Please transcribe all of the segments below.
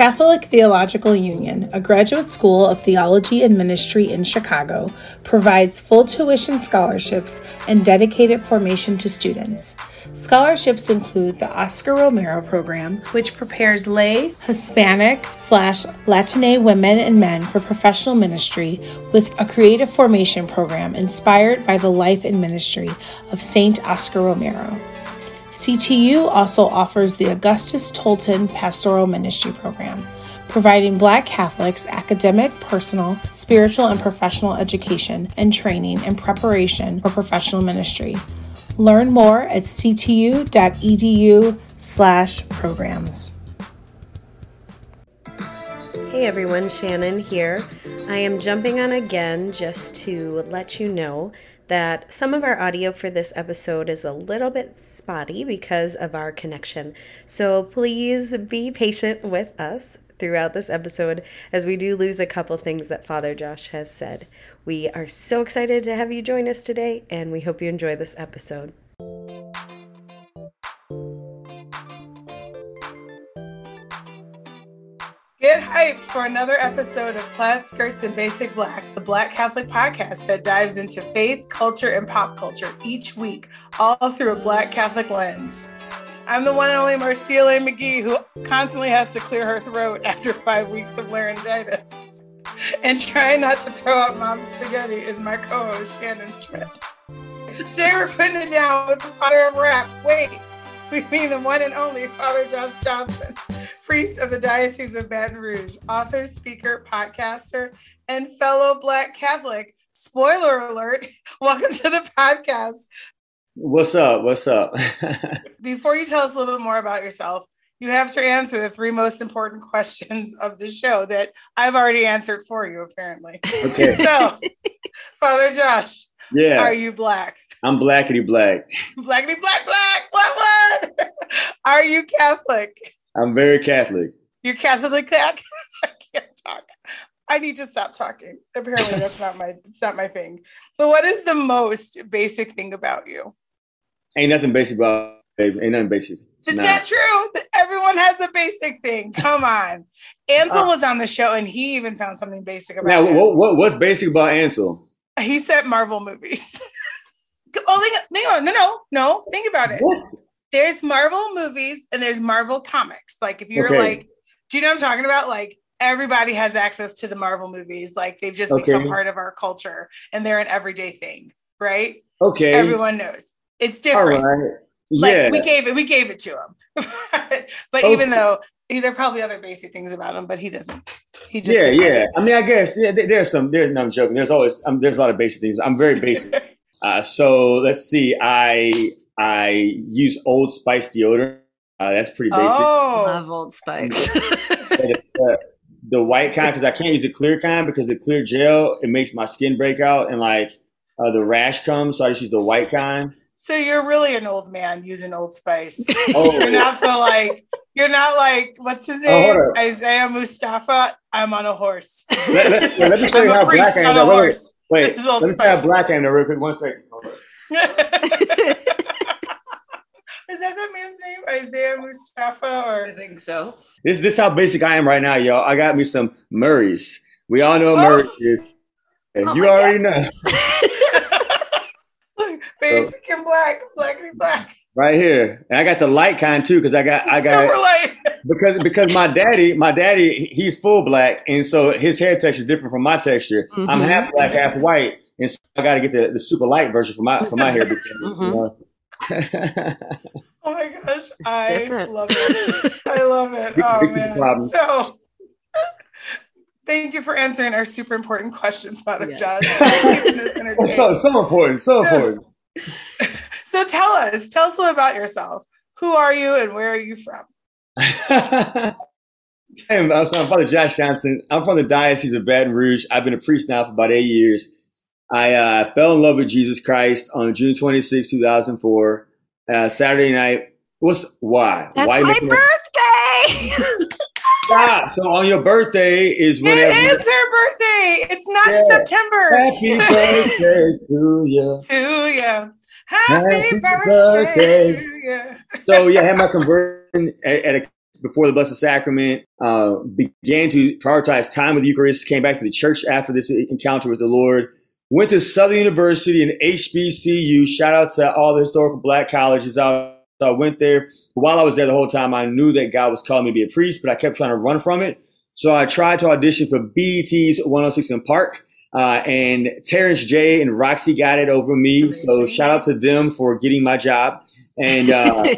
Catholic Theological Union, a graduate school of theology and ministry in Chicago, provides full tuition scholarships and dedicated formation to students. Scholarships include the Oscar Romero Program, which prepares lay, Hispanic slash Latine women and men for professional ministry with a creative formation program inspired by the life and ministry of Saint Oscar Romero. CTU also offers the Augustus Tolton Pastoral Ministry Program, providing Black Catholics academic, personal, spiritual, and professional education and training in preparation for professional ministry. Learn more at ctu.edu/programs. Hey everyone, Shannon here. I am jumping on again just to let you know that some of our audio for this episode is a little bit spotty because of our connection. So please be patient with us throughout this episode as we do lose a couple things that Father Josh has said. We are so excited to have you join us today, and we hope you enjoy this episode. Get hyped for another episode of Plaid Skirts and Basic Black, the Black Catholic podcast that dives into faith, culture, and pop culture each week, all through a Black Catholic lens. I'm the one and only Marcia Lane McGee, who constantly has to clear her throat after five weeks of laryngitis. And trying not to throw up mom's spaghetti is my co host, Shannon Schmidt. Today we're putting it down with the father of rap. Wait, we mean the one and only Father Josh Johnson priest of the Diocese of Baton Rouge, author, speaker, podcaster, and fellow Black Catholic. Spoiler alert, welcome to the podcast. What's up? What's up? Before you tell us a little bit more about yourself, you have to answer the three most important questions of the show that I've already answered for you, apparently. Okay. So, Father Josh, yeah. Are you black? I'm blackety black. blackety black black. What what? Are you Catholic? I'm very Catholic. You're Catholic? I can't talk. I need to stop talking. Apparently, that's not my it's not my thing. But what is the most basic thing about you? Ain't nothing basic about baby. Ain't nothing basic. It's is that true? Everyone has a basic thing. Come on. Ansel uh, was on the show and he even found something basic about Now, what, what, what's basic about Ansel? He said Marvel movies. oh, think, think, no, no, no. Think about it. What? There's Marvel movies and there's Marvel comics. Like if you're okay. like, do you know what I'm talking about? Like everybody has access to the Marvel movies. Like they've just okay. become part of our culture and they're an everyday thing, right? Okay. Everyone knows. It's different. Like yeah. we gave it, we gave it to him. but okay. even though there are probably other basic things about him, but he doesn't. He just yeah, yeah. I mean, I guess yeah. There's some. There's no I'm joking. There's always um, there's a lot of basic things. I'm very basic. uh, so let's see. I I use Old Spice deodorant. Uh, that's pretty basic. Oh, love Old Spice. the, the, white kind because I can't use the clear kind because the clear gel it makes my skin break out and like uh, the rash comes. So I just use the white kind. So you're really an old man using Old Spice. Oh, you're not the like. You're not like what's his oh, name? Oh, Isaiah Mustafa. I'm on a horse. Let, let, let me tell you how black I am. Wait, wait, this is Old let me tell you how black I am. Real quick, one second. Is that that man's name? Isaiah Mustafa or I think so. This this how basic I am right now, y'all. I got me some Murray's. We all know oh. Murray's. And oh you already God. know. basic so, and black, black and black. Right here. And I got the light kind too, because I got I got super light. because because my daddy, my daddy, he's full black, and so his hair texture is different from my texture. Mm-hmm. I'm half black, half white, and so I got to get the, the super light version for my for my hair. Because, mm-hmm. you know, oh my gosh, I different. love it. I love it. Oh man. So thank you for answering our super important questions, Father yeah. Josh. so, so important, so, so important. So tell us, tell us a little about yourself. Who are you and where are you from? I'm, Father Josh Johnson. I'm from the Diocese of Baton Rouge. I've been a priest now for about eight years. I uh, fell in love with Jesus Christ on June 26, 2004, uh, Saturday night. What's why? That's why my birthday. Stop. So on your birthday is when it is her birthday. It's not yeah. September. Happy birthday to you. To you. Happy, Happy birthday, birthday, to you. so yeah, I had my conversion at, at a before the Blessed Sacrament, uh, began to prioritize time with the Eucharist, came back to the church after this encounter with the Lord, went to Southern University and HBCU. Shout out to all the historical black colleges out. So I went there. While I was there the whole time, I knew that God was calling me to be a priest, but I kept trying to run from it. So I tried to audition for BET's 106 & Park. Uh, and Terrence J and Rocsi got it over me. Amazing. So shout out to them for getting my job. And uh,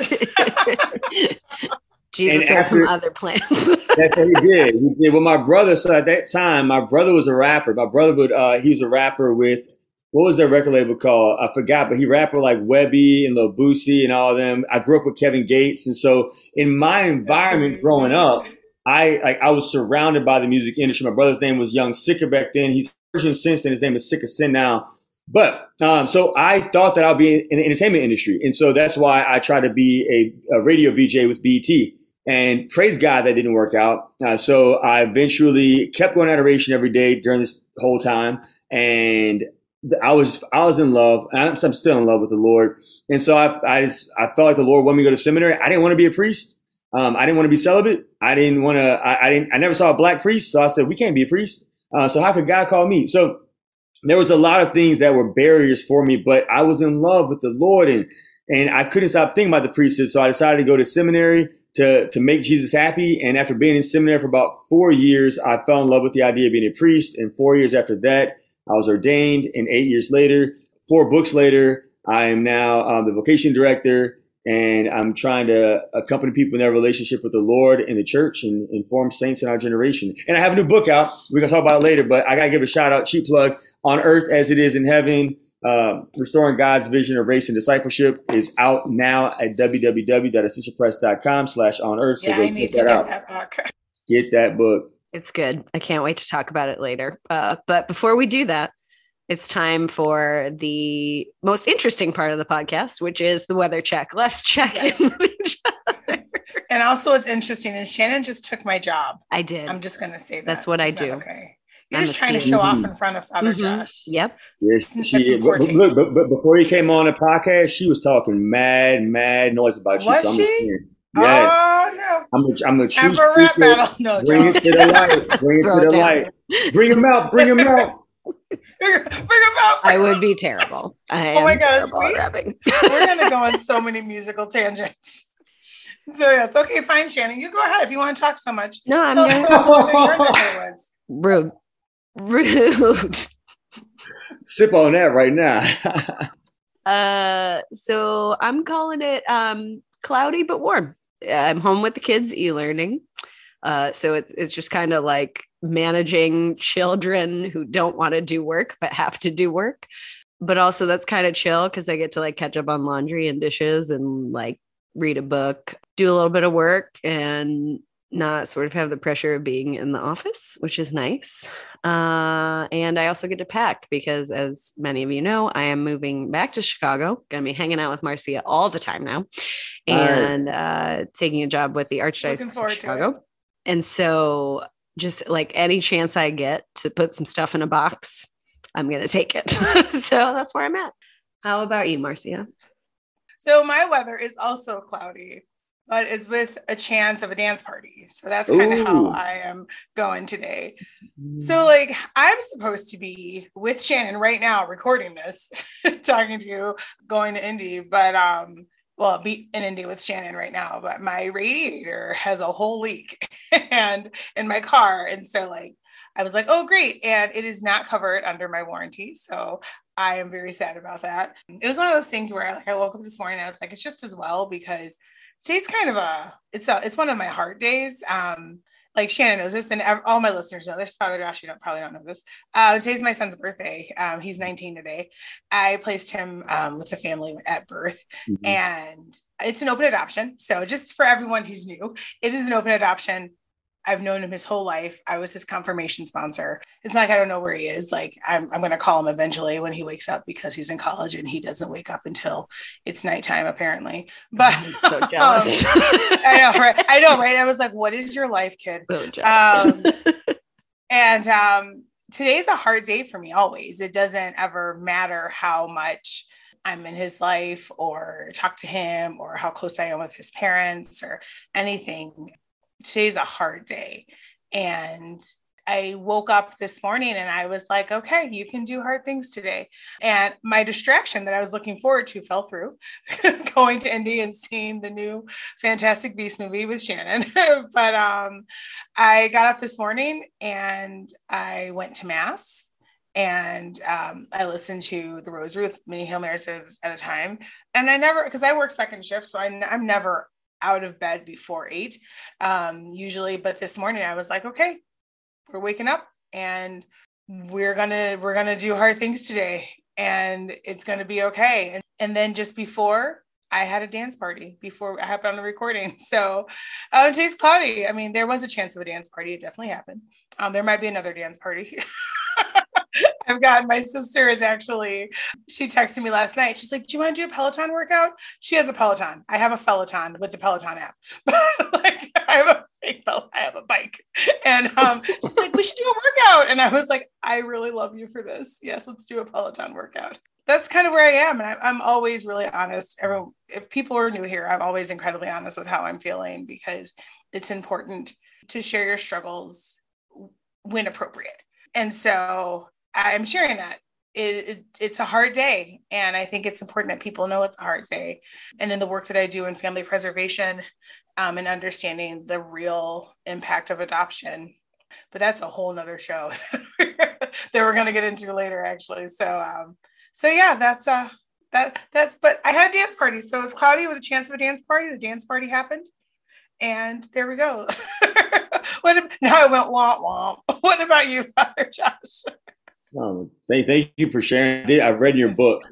Jesus and had some other plans. that's what he did. He did with my brother. So at that time, my brother was a rapper. My brother would uh, he was a rapper with what was their record label called? I forgot, but he rapped with like Webbie and Lil Boosie and all of them. I grew up with Kevin Gates, and so in my environment growing up, I like I was surrounded by the music industry. My brother's name was Young Sicker back then. He's version since then. His name is Sicker Sin now. But um, so I thought that I'll be in the entertainment industry, and so that's why I tried to be a, a radio VJ with BET. And praise God that didn't work out. Uh, so I eventually kept going adoration every day during this whole time, and I was I was in love. I'm, I'm still in love with the Lord, and so I I, just, I felt like the Lord wanted me to go to seminary. I didn't want to be a priest. Um, I didn't want to be celibate. I didn't want to. I, I, didn't. I never saw a black priest, so I said we can't be a priest. Uh, so how could God call me? So there was a lot of things that were barriers for me, but I was in love with the Lord, and and I couldn't stop thinking about the priesthood. So I decided to go to seminary to to make Jesus happy. And after being in seminary for about four years, I fell in love with the idea of being a priest. And four years after that, I was ordained, and eight years later, four books later, I am now um, the vocation director, and I'm trying to accompany people in their relationship with the Lord and the church and inform saints in our generation. And I have a new book out. We're gonna talk about it later, but I gotta give a shout out, cheap plug, on earth as it is in heaven. Uh, Restoring God's Vision of Race and Discipleship is out now at www.ascensionpress.com slash on earth. So yeah, I need to get out. that book. Get that book. It's good. I can't wait to talk about it later. Uh, but before we do that, it's time for the most interesting part of the podcast, which is the weather check. Let's check yes. in with each other. And also, what's interesting is Shannon just took my job. I did. I'm just going to say that. That's what I do. Okay. You're I'm just trying to show mm-hmm. off in front of Father mm-hmm. Josh. Yep. Yes, she, but, look, but, but, before you came on the podcast, she was talking mad, mad noise about you. Was so she? Yeah. Oh no! I'm a, I'm a Time for a rap battle. No, bring it to the light. Bring it to the light. Bring him out. Bring him out. bring, him out. I would be terrible. I oh my gosh, we, we're gonna go on so many musical tangents. So yes, okay, fine, Shannon. You go ahead if you want to talk so much. No, I'm gonna. Rude. Rude. Sip on that right now. uh, so I'm calling it um cloudy but warm. I'm home with the kids e-learning. Uh, so it's it's just kind of like managing children who don't want to do work but have to do work. But also that's kind of chill because I get to like catch up on laundry and dishes and like read a book, do a little bit of work, and not sort of have the pressure of being in the office, which is nice. Uh, and I also get to pack because, as many of you know, I am moving back to Chicago. Going to be hanging out with Marcia all the time now, and uh, taking a job with the Archdiocese of Chicago. And so, just like any chance I get to put some stuff in a box, I'm going to take it. so that's where I'm at. How about you, Marcia? So my weather is also cloudy but it's with a chance of a dance party. So that's kind of how I am going today. So, mm. like, I'm supposed to be with Shannon right now, recording this, talking to you, going to Indy, but um, well, be in Indy with Shannon right now, but my radiator has a whole leak and in my car. And so like I was like, oh great. And it is not covered under my warranty. So I am very sad about that. It was one of those things where like I woke up this morning and I was like, it's just as well because today's kind of a it's a it's one of my heart days. Um, like Shannon knows this, and all my listeners know this. Father Josh, you don't probably don't know this. Uh, today's my son's birthday. Um, he's 19 today. I placed him um, with the family at birth, mm-hmm. and it's an open adoption. So just for everyone who's new, it is an open adoption. I've known him his whole life. I was his confirmation sponsor. It's not like I don't know where he is. Like I'm, I'm going to call him eventually when he wakes up because he's in college and he doesn't wake up until it's nighttime apparently. But so jealous. Um, I know, right? I know, right? I was like, "What is your life, kid?" So um, and um, today's a hard day for me. Always, it doesn't ever matter how much. I'm in his life or talk to him or how close I am with his parents or anything today's a hard day. And I woke up this morning and I was like, okay, you can do hard things today. And my distraction that I was looking forward to fell through going to Indy and seeing the new Fantastic Beast movie with Shannon. but um, I got up this morning and I went to Mass and um, I listened to the Rosary with many Hail Marys at a time. And I never, because I work second shift, so I, am never out of bed before eight um, usually. But this morning I was like, okay, we're waking up and we're gonna we're gonna do hard things today and it's gonna be okay and, and then just before I had a dance party before I happened on the recording. So uh, today's cloudy. I mean, there was a chance of a dance party. It definitely happened. Um, there might be another dance party. I've got my sister is actually, she texted me last night. She's like, Do you want to do a Peloton workout? She has a Peloton. I have a Peloton with the Peloton app. like, I have I have a bike. And um, she's like, We should do a workout. And I was like, I really love you for this. Yes, let's do a Peloton workout. That's kind of where I am. And I, am always really honest. Everyone, if people are new here, I'm always incredibly honest with how I'm feeling because it's important to share your struggles when appropriate. And so I'm sharing that. It, it, it's a hard day. And I think it's important that people know it's a hard day. And in the work that I do in family preservation um, and understanding the real impact of adoption. But that's a whole nother show that we're going to get into later, actually. So, um, so yeah, that's uh, that that's. But I had a dance party, so it was cloudy with a chance of a dance party. The dance party happened, and there we go. what now I went womp womp. What about you, Father Josh? Um, thank, thank you for sharing. I've read your book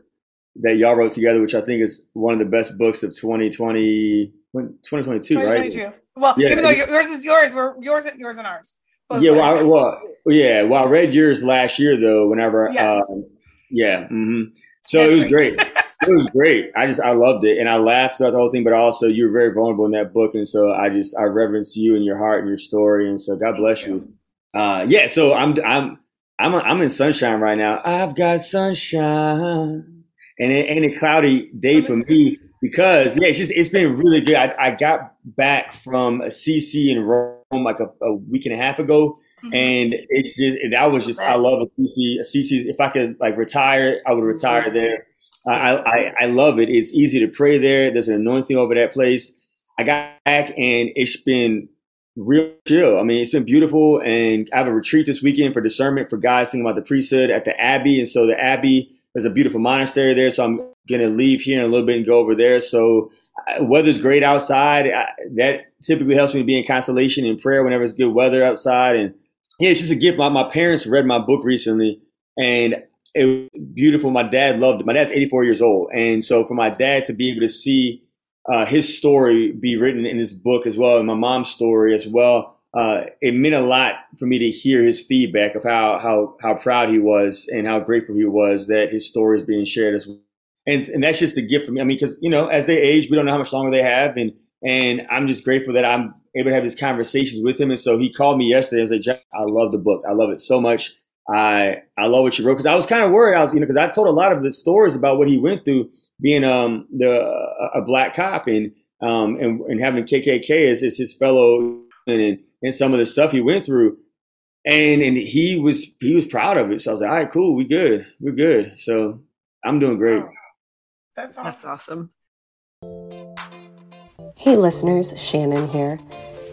that y'all wrote together, which I think is one of the best books of 2020, 2022, 2022. right? Well, yeah. even though yours is yours, we're yours, yours and ours. yeah, well, I, well, yeah. Well, I read yours last year though. Whenever, yes. Um, yeah. Mm-hmm. So That's it was right. great. it was great. I just I loved it, and I laughed throughout the whole thing. But also, you were very vulnerable in that book, and so I just I reverence you and your heart and your story, and so God bless you. you. Uh, yeah. So I'm I'm I'm a, I'm in sunshine right now. I've got sunshine, and it ain't a cloudy day for me because yeah, it's just it's been really good. I, I got back from Assisi in Rome like a, a week and a half ago, mm-hmm. and it's just that was just I love Assisi. A CC. If I could like retire, I would retire mm-hmm. there. I, I I love it. It's easy to pray there. There's an anointing over that place. I got back and it's been real chill. I mean, it's been beautiful. And I have a retreat this weekend for discernment for guys thinking about the priesthood at the Abbey. And so the Abbey, there's a beautiful monastery there. So I'm going to leave here in a little bit and go over there. So weather's great outside. I, that typically helps me be in consolation and prayer whenever it's good weather outside. And yeah, it's just a gift. My, my parents read my book recently and it was beautiful. My dad loved it. My dad's 84 years old. And so for my dad to be able to see uh, his story be written in his book as well, and my mom's story as well. Uh, it meant a lot for me to hear his feedback of how how how proud he was and how grateful he was that his story is being shared as well. And and that's just a gift for me. I mean, because you know, as they age, we don't know how much longer they have, and and I'm just grateful that I'm able to have these conversations with him. And so he called me yesterday and was like, I love the book. I love it so much. I I love what you wrote because I was kind of worried. I was you know because I told a lot of the stories about what he went through being um the a black cop and um and, and having KKK as, as his fellow and and some of the stuff he went through and and he was he was proud of it. So I was like, all right, cool, we good, we're good. So I'm doing great. That's awesome. That's awesome. Hey, listeners, Shannon here.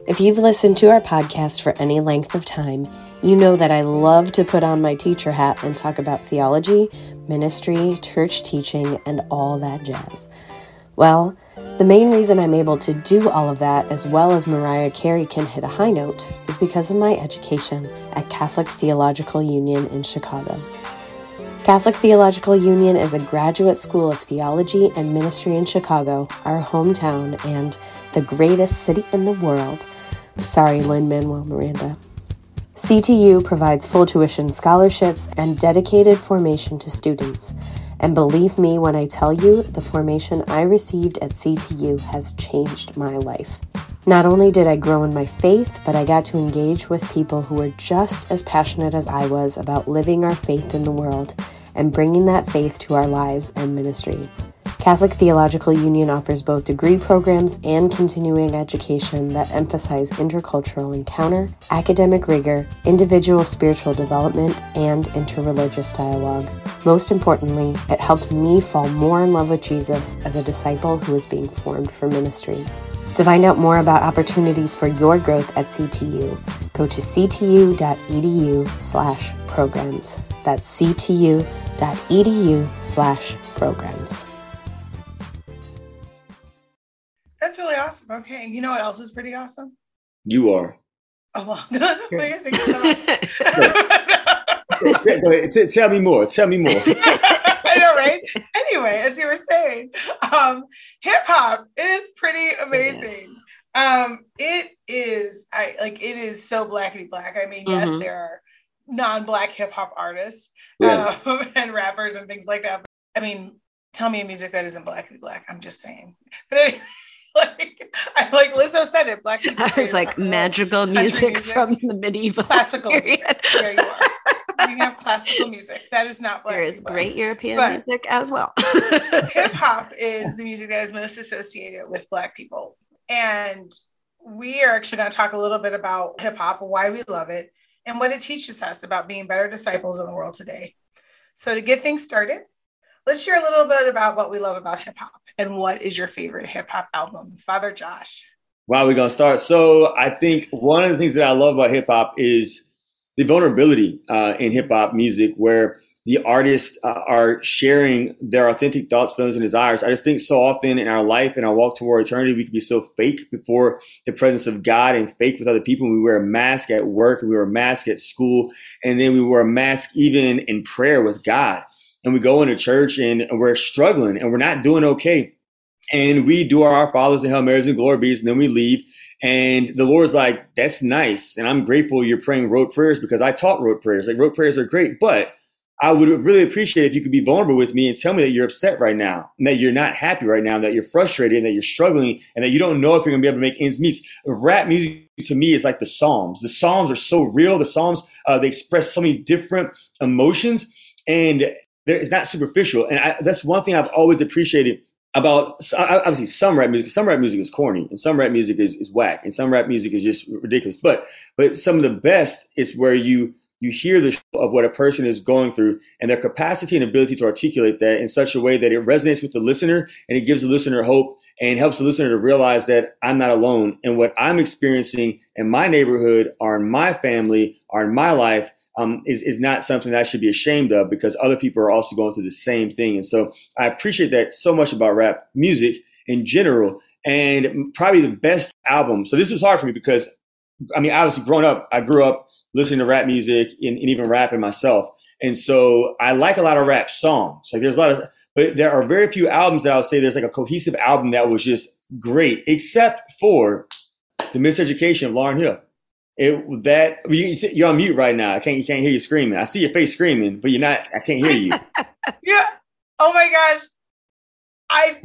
If you've listened to our podcast for any length of time, you know that I love to put on my teacher hat and talk about theology, ministry, church teaching, and all that jazz. Well, the main reason I'm able to do all of that as well as Mariah Carey can hit a high note is because of my education at Catholic Theological Union in Chicago. Catholic Theological Union is a graduate school of theology and ministry in Chicago, our hometown, and the greatest city in the world. Sorry, Lin Manuel Miranda. CTU provides full tuition scholarships and dedicated formation to students. And believe me when I tell you, the formation I received at CTU has changed my life. Not only did I grow in my faith, but I got to engage with people who were just as passionate as I was about living our faith in the world and bringing that faith to our lives and ministry. Catholic Theological Union offers both degree programs and continuing education that emphasize intercultural encounter, academic rigor, individual spiritual development, and interreligious dialogue. Most importantly, it helped me fall more in love with Jesus as a disciple who is being formed for ministry. To find out more about opportunities for your growth at CTU, go to ctu.edu slash programs. That's ctu.edu slash programs. That's really awesome. Okay. You know what else is pretty awesome? You are. Oh, well. tell me more. Tell me more. I know, right? Anyway, as you were saying, um, hip hop is pretty amazing. Um, it is, I like, it is so blackety black. I mean, mm-hmm. yes, there are non-black hip hop artists yeah. um, and rappers and things like that. I mean, tell me a music that isn't blackety black. I'm just saying. But anyway, like I like Lizzo said it. Black people. I was like magical music, music, from the medieval classical period. music. There you are. we have classical music. That is not black. There is great European but music as well. hip hop is the music that is most associated with black people. And we are actually going to talk a little bit about hip hop, why we love it, and what it teaches us about being better disciples in the world today. So, to get things started, let's share a little bit about what we love about hip hop and what is your favorite hip hop album. Father Josh. Wow, we're to start. So, I think one of the things that I love about hip hop is the vulnerability uh, in hip hop music, where the artists uh, are sharing their authentic thoughts, feelings, and desires. I just think so often in our life and our walk toward eternity, we can be so fake before the presence of God and fake with other people. We wear a mask at work, we wear a mask at school, and then we wear a mask even in prayer with God. And we go into church and we're struggling and we're not doing okay. And we do our fathers and Hail Marys and glory bees, and then we leave. And the Lord's like, that's nice. And I'm grateful you're praying rote prayers because I taught rote prayers. Like rote prayers are great, but I would really appreciate if you could be vulnerable with me and tell me that you're upset right now, and that you're not happy right now, that you're frustrated, and that you're struggling, and that you don't know if you're to be able to make ends meet. Rap music to me is like the Psalms. The Psalms are so real. The Psalms uh, they express so many different emotions, and it's not superficial. And I, that's one thing I've always appreciated about obviously some rap music. Some rap music is corny, and some rap music is, is whack, and some rap music is just ridiculous. But but some of the best is where you you hear the of what a person is going through and their capacity and ability to articulate that in such a way that it resonates with the listener and it gives the listener hope and helps the listener to realize that I'm not alone and what I'm experiencing in my neighborhood or in my family or in my life um, is, is not something that I should be ashamed of because other people are also going through the same thing. And so I appreciate that so much about rap music in general and probably the best album. So this was hard for me because I mean, obviously growing up, I grew up listening to rap music and, and even rapping myself. And so I like a lot of rap songs. Like there's a lot of, but there are very few albums that I would say there's like a cohesive album that was just great, except for the Miseducation of Lauryn Hill. It that you, are on mute right now. I can't you can't hear you screaming. I see your face screaming, but you're not. I can't hear you. yeah. Oh my gosh. I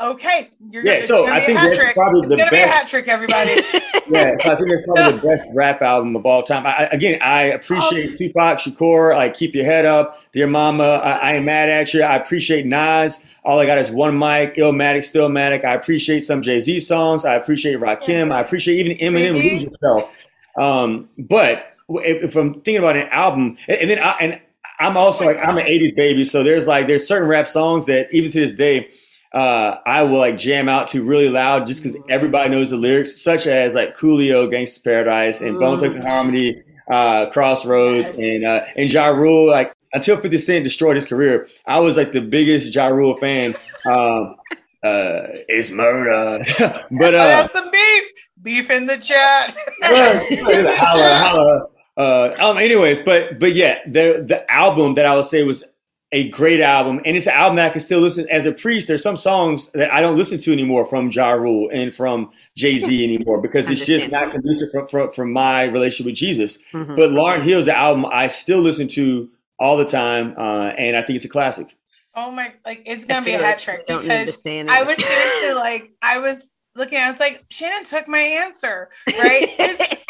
okay. You're yeah. Gonna, so I think that's trick. probably it's the gonna best. be a hat trick, everybody. yeah, so I think it's probably the best rap album of all time. I, again, I appreciate oh. Tupac Shakur. Like, keep your head up, dear mama. I, I, ain't mad at you. I appreciate Nas. All I got is one mic, Illmatic, Stillmatic. I appreciate some Jay Z songs. I appreciate Rakim. Yes. I appreciate even Eminem. Lose yourself. Um, but if, if, I'm thinking about an album, and, and then I, and I'm also like I'm an '80s baby, so there's like there's certain rap songs that even to this day uh, I will like jam out to really loud just because everybody knows the lyrics, such as like Coolio, Gangsta Paradise, and Bone Thugs-n-Harmony, uh, Crossroads, yes. and uh, and Ja Rule. Like until 50 Cent destroyed his career, I was like the biggest Ja Rule fan. Um, uh, it's murder, but uh, that's some beef, beef in the chat. holla, holla. Uh, um, anyways, but but yeah, the the album that I would say was a great album, and it's an album that I can still listen as a priest. There's some songs that I don't listen to anymore from Ja Rule and from Jay Z anymore because it's just not conducive from, from, from my relationship with Jesus. Mm-hmm. But Lauryn Hill's album I still listen to all the time, uh, and I think it's a classic. Oh my! Like it's gonna be a hat trick because I was seriously like I was looking. I was like, Shannon took my answer, right?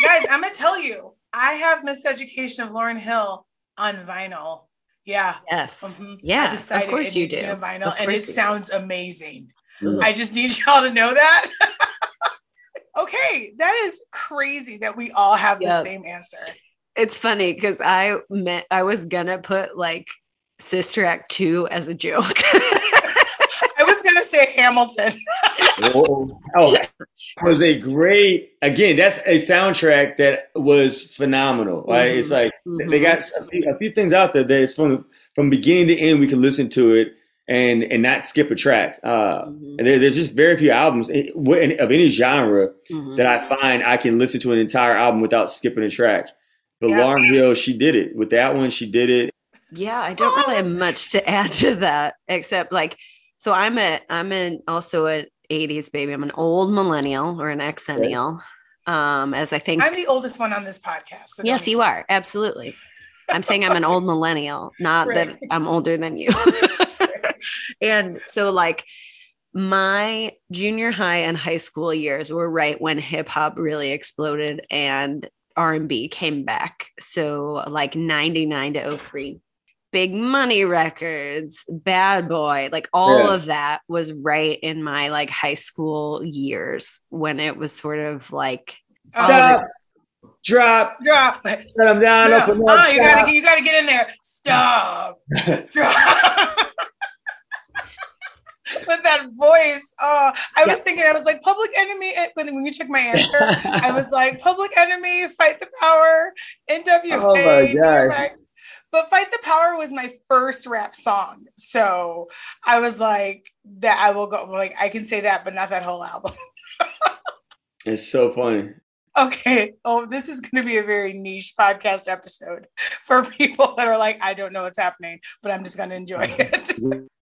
guys, I'm gonna tell you, I have Miseducation of Lauryn Hill on vinyl Yeah. Yes. Mhm. Yeah. I decided of course it you do. to vinyl, and it you do. sounds amazing. Mm. I just need y'all to know that. okay, that is crazy that we all have the same answer. It's funny because I meant I was gonna put like Sister Act 2 as a joke. I was gonna say Hamilton. oh, oh, that was a great. Again, that's a soundtrack that was phenomenal. Right? It's like they Mhm. got a few, a few things out there that is from from beginning to end. We can listen to it and and not skip a track. Uh, Mhm. and there, there's just very few albums of any genre Mhm. that I find I can listen to an entire album without skipping a track. But Yeah. Lauryn Hill, she did it. With that one, she did it. Yeah, I don't really have much to add to that except like so I'm a I'm an also an 80s baby. I'm an old millennial or an exennial. Um as I think I'm the oldest one on this podcast. so Yes, you are. Absolutely. I'm saying I'm an old millennial, not that I'm older than you. and so like my junior high and high school years were right when hip hop really exploded and R&B came back. So like 99 to 03. Big Money Records, Bad Boy, like all Yeah. of that was right in my like high school years when it was sort of like Stop, drop, Drop. set them down, No. open Oh, you stop. gotta you gotta get in there. Stop. Drop. With that voice. Oh, I was thinking, I was like, Public Enemy. When, when you check my answer, I was like, Public Enemy, Fight the Power, NWA, Oh my God. DMX. But Fight the Power was my first rap song. So I was like, that I will go, like, I can say that, but not that whole album. It's so funny. Okay. Oh, this is going to be a very niche podcast episode for people that are like, I don't know what's happening, but I'm just going to enjoy it.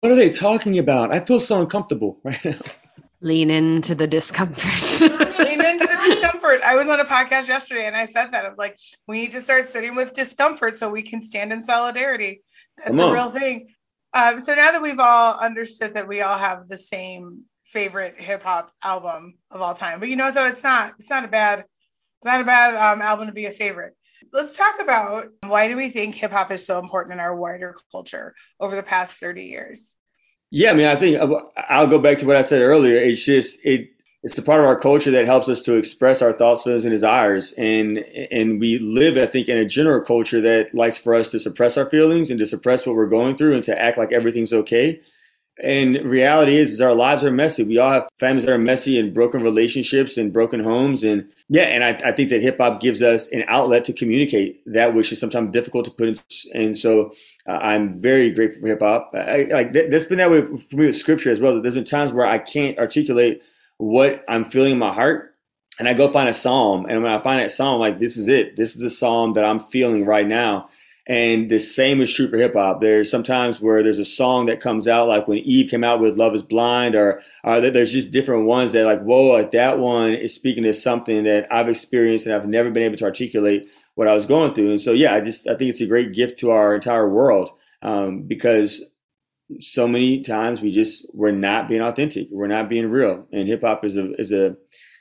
What are they talking about? I feel so uncomfortable right now. lean into the discomfort. Lean into the discomfort. I was on a podcast yesterday and I said that. I'm like, we need to start sitting with discomfort so we can stand in solidarity. That's a real thing. Um, so now that we've all understood that we all have the same favorite hip hop album of all time, but you know, though, it's not, it's not a bad, it's not a bad um, album to be a favorite. Let's talk about why do we think hip hop is so important in our wider culture over the past 30 years? Yeah, I mean, I think uh, I'll go back to what I said earlier. It's just it. It's a part of our culture that helps us to express our thoughts, feelings, and desires, and and we live, I think, in a general culture that likes for us to suppress our feelings and to suppress what we're going through and to act like everything's okay. And reality is, is our lives are messy. We all have families that are messy and broken relationships and broken homes. And yeah, and I, I think that hip hop gives us an outlet to communicate that, which is sometimes difficult to put in. And so uh, I'm very grateful for hip hop. Like that, that's been that way for me with scripture as well. There's been times where I can't articulate what I'm feeling in my heart, and I go find a psalm. And when I find that psalm, like this is it. This is the psalm that I'm feeling right now. And the same is true for hip hop. There's sometimes where there's a song that comes out, like when Eve came out with "Love Is Blind," or, or there's just different ones that, like, whoa, like that one is speaking to something that I've experienced and I've never been able to articulate what I was going through. And so, yeah, I just I think it's a great gift to our entire world um, because so many times we just we're not being authentic, we're not being real, and hip hop is a is a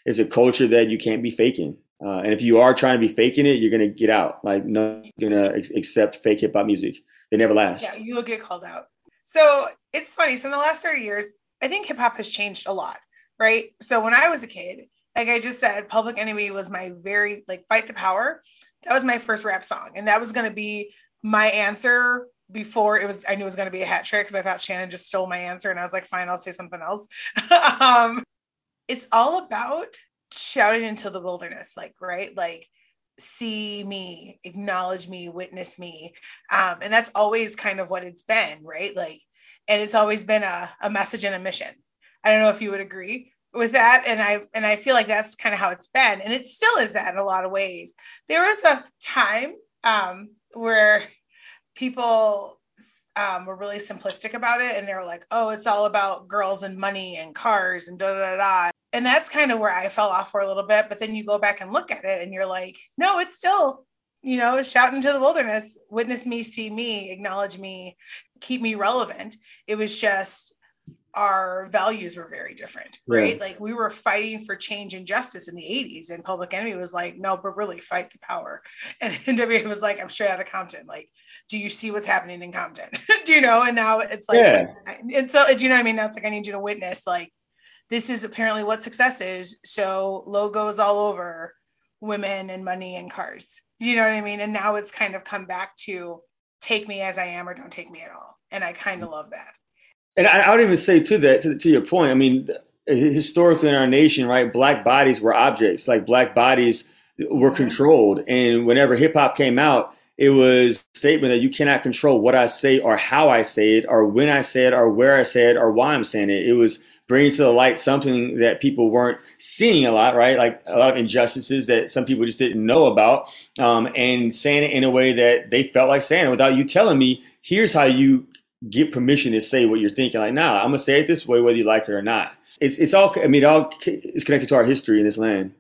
is a culture that you can't be faking. Uh, and if you are trying to be faking it, you're gonna get out. Like no gonna ex- accept fake hip hop music. They never last. Yeah, you'll get called out. So it's funny. So in the last 30 years, I think hip hop has changed a lot, right? So when I was a kid, like I just said, Public Enemy was my very like Fight the Power. That was my first rap song, and that was to be my answer before it was. I knew it was going to be a hat trick because I thought Shannon just stole my answer, and I was like, fine, I'll say something else. um, it's all about shouting into the wilderness, like right, like see me, acknowledge me, witness me, um, and that's always kind of what it's been, right? Like, and it's always been a, a message and a mission. I don't know if you would agree with that, and I and I feel like that's kind of how it's been, and it still is that in a lot of ways. There was a time um, where people um, were really simplistic about it, and they were like, "Oh, it's all about girls and money and cars and da da da." And that's kind of where I fell off for a little bit. But then you go back and look at it, and you're like, "No, it's still." You know, shout into the wilderness, witness me, see me, acknowledge me, keep me relevant. It was just our values were very different, right? Yeah. Like we were fighting for change and justice in the 80s, and Public Enemy was like, no, but really fight the power. And NWA was like, I'm straight out of Compton. Like, do you see what's happening in Compton? do you know? And now it's like, yeah. and so, do you know what I mean? Now it's like, I need you to witness, like, this is apparently what success is. So logos all over women and money and cars. Do you know what I mean? And now it's kind of come back to take me as I am or don't take me at all. And I kind of mm. love that. And I, I would even say to that, to, to your point, I mean, historically in our nation, right, black bodies were objects. Like black bodies were controlled. And whenever hip hop came out, it was a statement that you cannot control what I say or how I say it or when I say it or where I say it or why I'm saying it. It was bringing to the light something that people weren't seeing a lot, right? Like a lot of injustices that some people just didn't know about, um, and saying it in a way that they felt like saying it without you telling me, here's how you get permission to say what you're thinking. Like, nah, I'm gonna say it this way, whether you like it or not. It's it's all. I mean, it all is connected to our history in this land.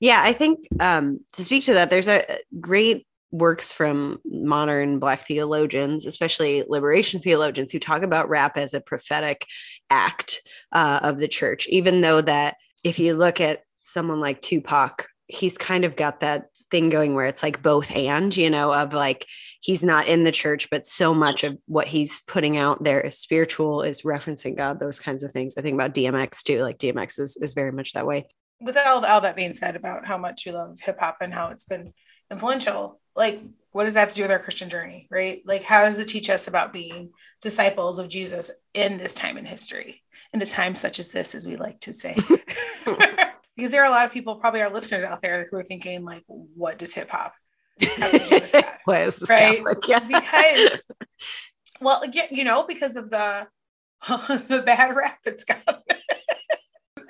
Yeah, I think um, to speak to that, there's a great works from modern black theologians especially liberation theologians who talk about rap as a prophetic act uh, of the church even though that if you look at someone like tupac he's kind of got that thing going where it's like both and you know of like he's not in the church but so much of what he's putting out there is spiritual is referencing god those kinds of things. I think about dmx too like dmx is, is very much that way. With all, all that being said about how much you love hip-hop and how it's been influential like what does that have to do with our christian journey right? Like how does it teach us about being disciples of jesus in this time in history in a time such as this as we like to say? Because there are a lot of people probably our listeners out there who are thinking like what does hip-hop have to do with that right yeah. because well you know because of the the bad rap it's got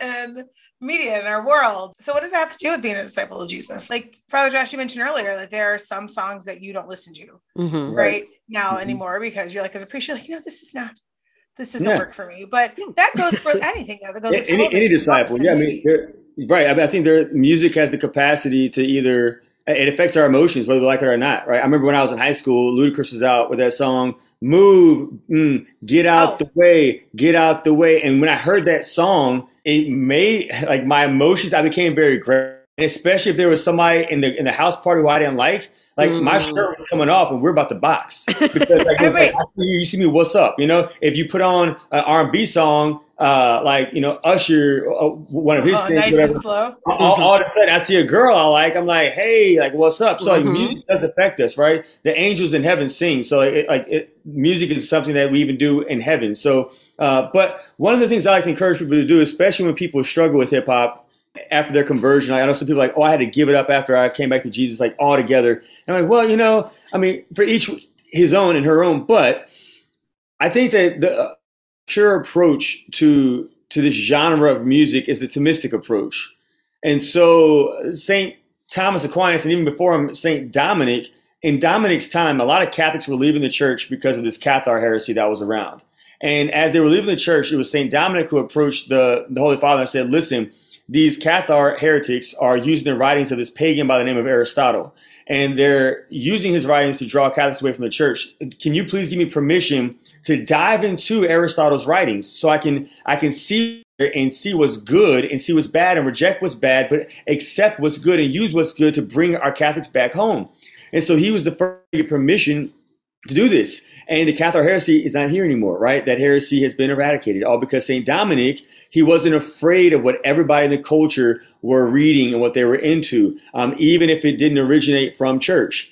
and media in our world. So what does that have to do with being a disciple of Jesus? Like Father Josh, you mentioned earlier, that there are some songs that you don't listen to mm-hmm. right now mm-hmm. anymore because you're like, as a preacher, like, you know, this is not, this doesn't yeah. work for me. But that goes for anything though. That goes yeah, any, any disciple. Yeah, I mean, right. I, mean, I think their music has the capacity to either it affects our emotions whether we like it or not. Right. I remember when I was in high school, Ludacris was out with that song "Move, mm, Get Out oh. the Way, Get Out the Way," and when I heard that song it made like my emotions. I became very aggressive, especially if there was somebody in the in the house party who I didn't like. Like mm-hmm. my shirt was coming off, and we're about to box because like, like you see me, what's up? You know, if you put on an R and B song, uh, like you know Usher, uh, one of his uh, things, nice whatever, and slow. all, all, of a sudden I see a girl I like, I'm like, hey, like what's up? So mm-hmm. like music does affect us, right? The angels in heaven sing, so it, like it, music is something that we even do in heaven. So, uh, but one of the things I like to encourage people to do, especially when people struggle with hip hop after their conversion, I know some people like, oh, I had to give it up after I came back to Jesus, like altogether. And I'm like, well, you know, I mean, for each his own and her own, but I think that the uh, pure approach to to this genre of music is the Thomistic approach. And so St. Thomas Aquinas, and even before him, St. Dominic, in Dominic's time, a lot of Catholics were leaving the church because of this Cathar heresy that was around. And as they were leaving the church, it was St. Dominic who approached the, the Holy Father and said, listen, these Cathar heretics are using the writings of this pagan by the name of Aristotle. And they're using his writings to draw Catholics away from the church. Can you please give me permission to dive into Aristotle's writings so I can I can see and see what's good and see what's bad and reject what's bad, but accept what's good and use what's good to bring our Catholics back home. And so he was the first to get permission to do this. And the Cathar heresy is not here anymore, right? That heresy has been eradicated, all because St. Dominic, he wasn't afraid of what everybody in the culture were reading and what they were into, um, even if it didn't originate from church.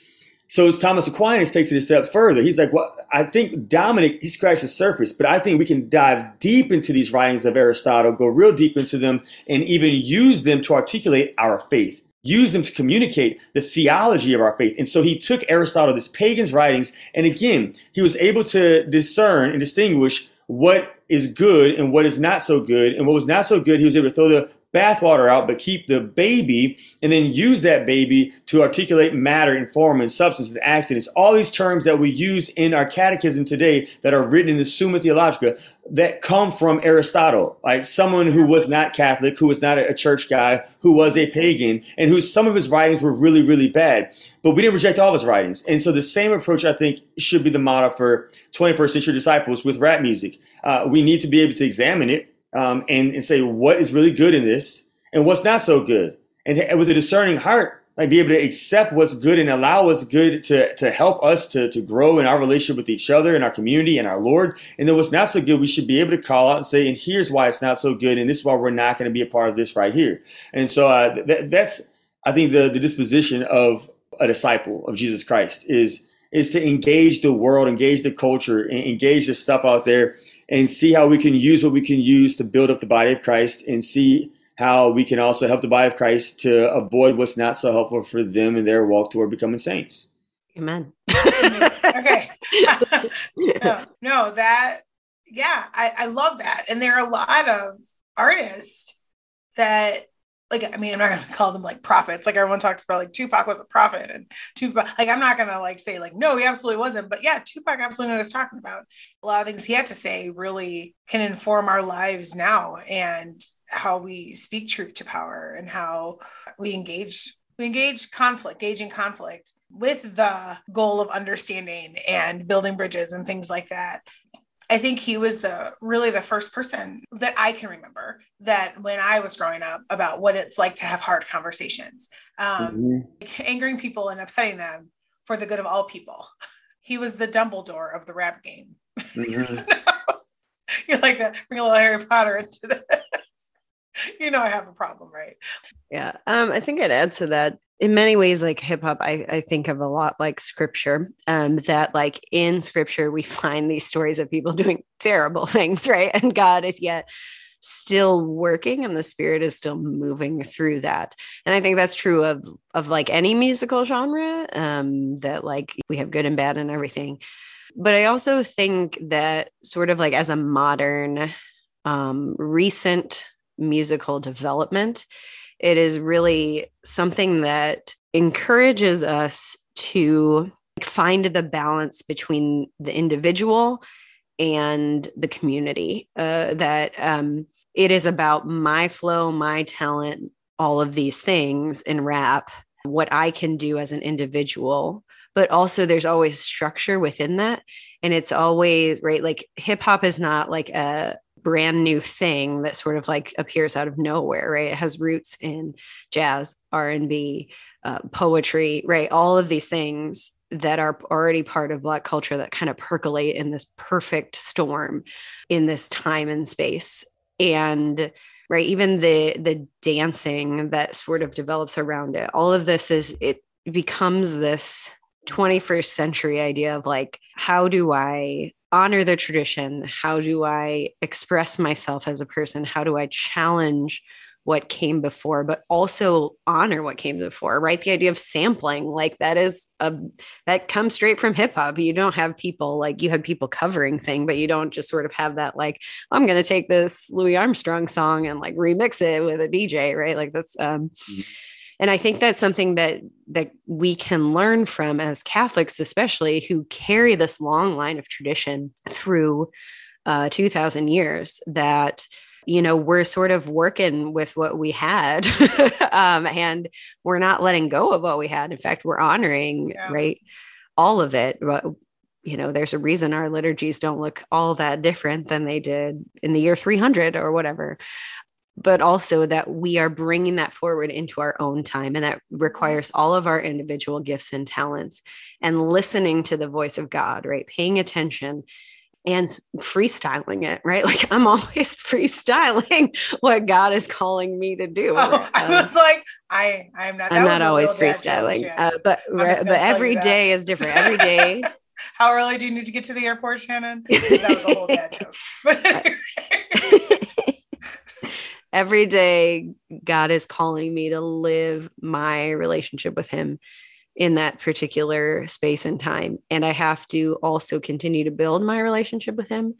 So Thomas Aquinas takes it a step further. He's like, well, I think Dominic, he scratched the surface, but I think we can dive deep into these writings of Aristotle, go real deep into them, and even use them to articulate our faith, use them to communicate the theology of our faith. And so he took Aristotle, this pagan's writings, and again, he was able to discern and distinguish what is good and what is not so good. And what was not so good, he was able to throw the bathwater out, but keep the baby and then use that baby to articulate matter and form and substance and accidents. All these terms that we use in our catechism today that are written in the Summa Theologica that come from Aristotle, like someone who was not Catholic, who was not a church guy, who was a pagan, and who some of his writings were really, really bad. But we didn't reject all of his writings. And so the same approach, I think, should be the model for 21st century disciples with rap music. Uh, we need to be able to examine it um, and, and say what is really good in this and what's not so good. And, with a discerning heart, like be able to accept what's good and allow what's good to, to help us to, to grow in our relationship with each other and our community and our Lord. And then what's not so good, we should be able to call out and say, and here's why it's not so good. And this is why we're not going to be a part of this right here. And so uh, that, that's, I think the, the disposition of a disciple of Jesus Christ is, is to engage the world, engage the culture, engage the stuff out there and see how we can use what we can use to build up the body of Christ and see how we can also help the body of Christ to avoid what's not so helpful for them in their walk toward becoming saints. Amen. okay. no, no, that, yeah, I, I love that. And there are a lot of artists that like I mean, I'm not gonna call them like prophets. Like everyone talks about, like Tupac was a prophet, and Tupac. Like I'm not gonna like say like no, he absolutely wasn't. But yeah, Tupac absolutely was talking about. A lot of things he had to say really can inform our lives now, and how we speak truth to power and how we engage we engage conflict engaging conflict with the goal of understanding and building bridges and things like that i think he was the really the first person that i can remember that when i was growing up about what it's like to have hard conversations um, mm-hmm. angering people and upsetting them for the good of all people he was the dumbledore of the rap game mm-hmm. you're like a, bring a little harry potter into the you know I have a problem, right? Yeah. Um, I think I'd add to that. In many ways, like hip hop, I, I think of a lot like scripture. Um, that like in scripture we find these stories of people doing terrible things, right? And God is yet still working and the spirit is still moving through that and i think that's true of of like any musical genre um that like we have good and bad and everything but i also think that sort of like as a modern um recent musical development. It is really something that encourages us to find the balance between the individual and the community. Uh, that um, it is about my flow, my talent, all of these things in rap, what I can do as an individual. But also, there's always structure within that. And it's always right. Like hip hop is not like a, brand new thing that sort of like appears out of nowhere right? It has roots in jazz r&b uh, poetry right? All of these things that are already part of black culture that kind of percolate in this perfect storm in this time and space. And right even the the dancing that sort of develops around it all of this is it becomes this 21st century idea of like how do i honor the tradition? How do I express myself as a person? How do I challenge what came before, but also honor what came before, right? The idea of sampling, like that is a that comes straight from hip hop. You don't have people like you have people covering thing, but you don't just sort of have that like, I'm gonna take this Louis Armstrong song and like remix it with a DJ, right? Like that's um mm-hmm and i think that's something that that we can learn from as catholics especially who carry this long line of tradition through uh, 2000 years that you know we're sort of working with what we had. Um, and we're not letting go of what we had. In fact we're honoring yeah. right all of it. But you know there's a reason our liturgies don't look all that different than they did in the year 300 or whatever but also that we are bringing that forward into our own time. And that requires all of our individual gifts and talents and listening to the voice of God, right? Paying attention and freestyling it, right? Like I'm always freestyling what God is calling me to do. Oh, I was like, I, I'm not. I'm not always freestyling, uh, but but every day is different. Every day. How early do you need to get to the airport, Shannon? That was a whole bad joke every day God is calling me to live my relationship with him in that particular space and time. And I have to also continue to build my relationship with him